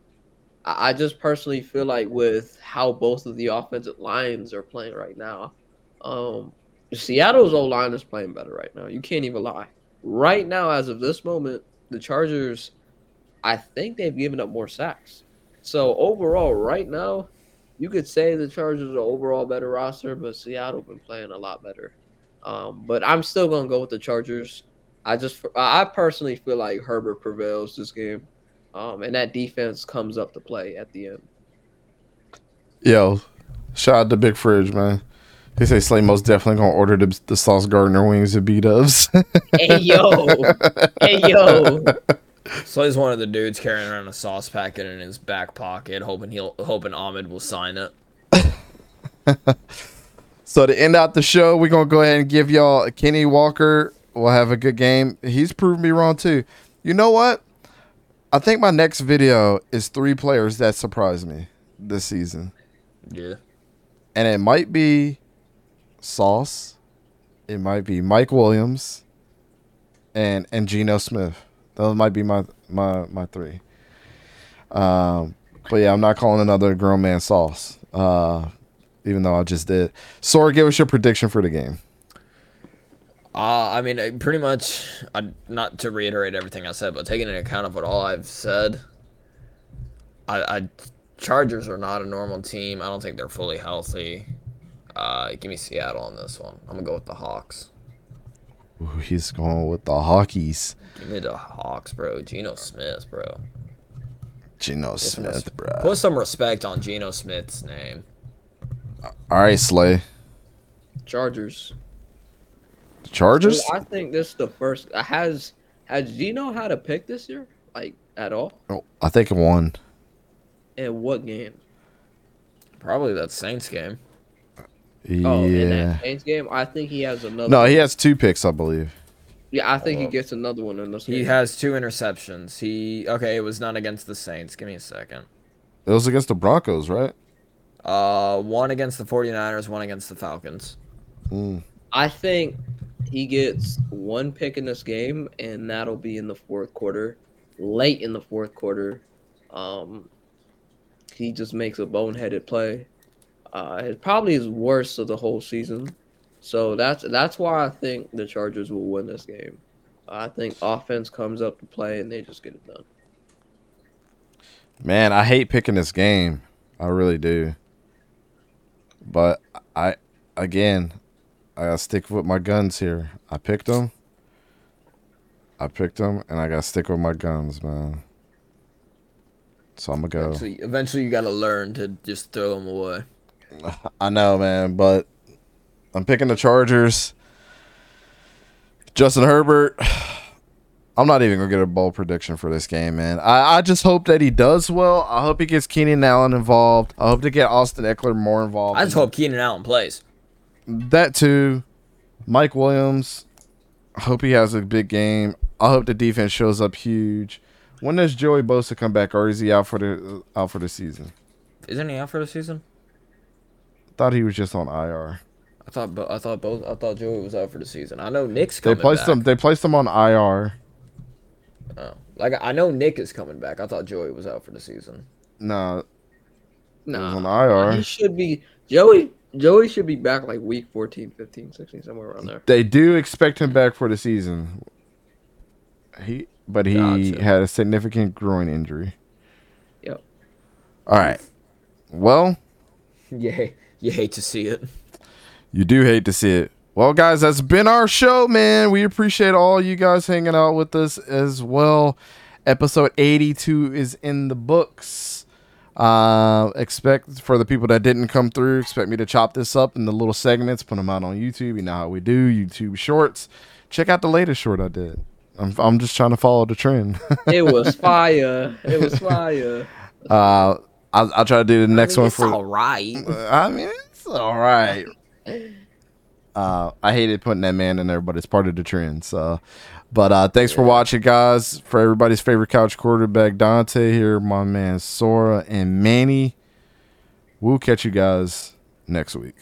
I, just personally feel like with how both of the offensive lines are playing right now, um, Seattle's O line is playing better right now. You can't even lie. Right now, as of this moment, the Chargers, I think they've given up more sacks. So overall, right now, you could say the Chargers are overall better roster, but Seattle been playing a lot better. Um, but I'm still gonna go with the Chargers. I just, I personally feel like Herbert prevails this game, um, and that defense comes up to play at the end.
Yo, shout out to Big Fridge, man. He say Slay most definitely gonna order the, the Sauce Gardner wings at B Dubs.
Hey yo, hey yo.
So he's one of the dudes carrying around a sauce packet in his back pocket, hoping he'll hoping Ahmad will sign it.
So to end out the show, we're gonna go ahead and give y'all Kenny Walker will have a good game. He's proved me wrong too. You know what? I think my next video is three players that surprised me this season.
Yeah.
And it might be Sauce. It might be Mike Williams and and Geno Smith. Those might be my my my three. Um but yeah, I'm not calling another grown man sauce. Uh even though I just did. Sora, give us your prediction for the game.
Uh, I mean, uh, pretty much, I, not to reiterate everything I said, but taking into account of what all I've said, I, I Chargers are not a normal team. I don't think they're fully healthy. Uh, give me Seattle on this one. I'm gonna go with the Hawks.
Ooh, he's going with the Hawkies.
Give me the Hawks, bro. Geno Smith, bro.
Geno Smith, bro.
Put some respect on Geno Smith's name.
All right, Slay.
Chargers.
The Chargers?
I think this is the first. Has has Geno had a pick this year? Like at all?
Oh, I think one.
In what game?
Probably that Saints game.
Oh, in
yeah.
that Saints game, I think he has another.
No, he has two picks, I believe.
Yeah, I think he gets another one in this
He
game.
has two interceptions. He okay. It was not against the Saints. Give me a second.
It was against the Broncos, right?
Uh, one against the 49ers, one against the Falcons.
Mm.
I think he gets one pick in this game, and that'll be in the fourth quarter, late in the fourth quarter. Um, he just makes a boneheaded play. Uh, it probably is worst of the whole season. So that's that's why I think the Chargers will win this game. I think offense comes up to play and they just get it done.
Man, I hate picking this game. I really do. But I, again, I gotta stick with my guns here. I picked them. I picked them, and I gotta stick with my guns, man. So I'm gonna go.
Eventually, eventually, you gotta learn to just throw them away.
I know, man, but I'm picking the Chargers. Justin Herbert. I'm not even gonna get a bold prediction for this game, man. I, I just hope that he does well. I hope he gets Keenan Allen involved. I hope to get Austin Ekeler more involved.
I just hope Keenan Allen plays.
That too. Mike Williams. I hope he has a big game. I hope the defense shows up huge. When does Joey Bosa come back, or is he out for the out for the season?
Isn't he out for the season?
Thought he was just on IR.
I thought. I thought both. I thought Joey was out for the season. I know Nick's coming.
They placed
back.
him. They placed him on IR.
Oh. Like I know Nick is coming back. I thought Joey was out for the season.
No,
No,
was on IR.
he should be Joey. Joey should be back like week 14, 15, 16, somewhere around there.
They do expect him back for the season. He, but he
Gotcha.
had a significant groin injury.
Yep.
All right. Well,
Yeah, you hate to see it.
You do hate to see it. Well, guys, that's been our show, man. We appreciate all you guys hanging out with us as well. Episode 82 is in the books. Uh, expect for the people that didn't come through, expect me to chop this up in the little segments, put them out on YouTube. You know how we do YouTube shorts. Check out the latest short I did. I'm, I'm just trying to follow the trend.
It was fire. It was fire.
uh, I'll, I'll try to do the next one
it's
for.
all right.
I mean, it's all right. Uh, I hated putting that man in there, but it's part of the trend. So, but uh, thanks for watching, guys. For everybody's favorite couch quarterback, Dante here, my man Sora and Manny. We'll catch you guys next week.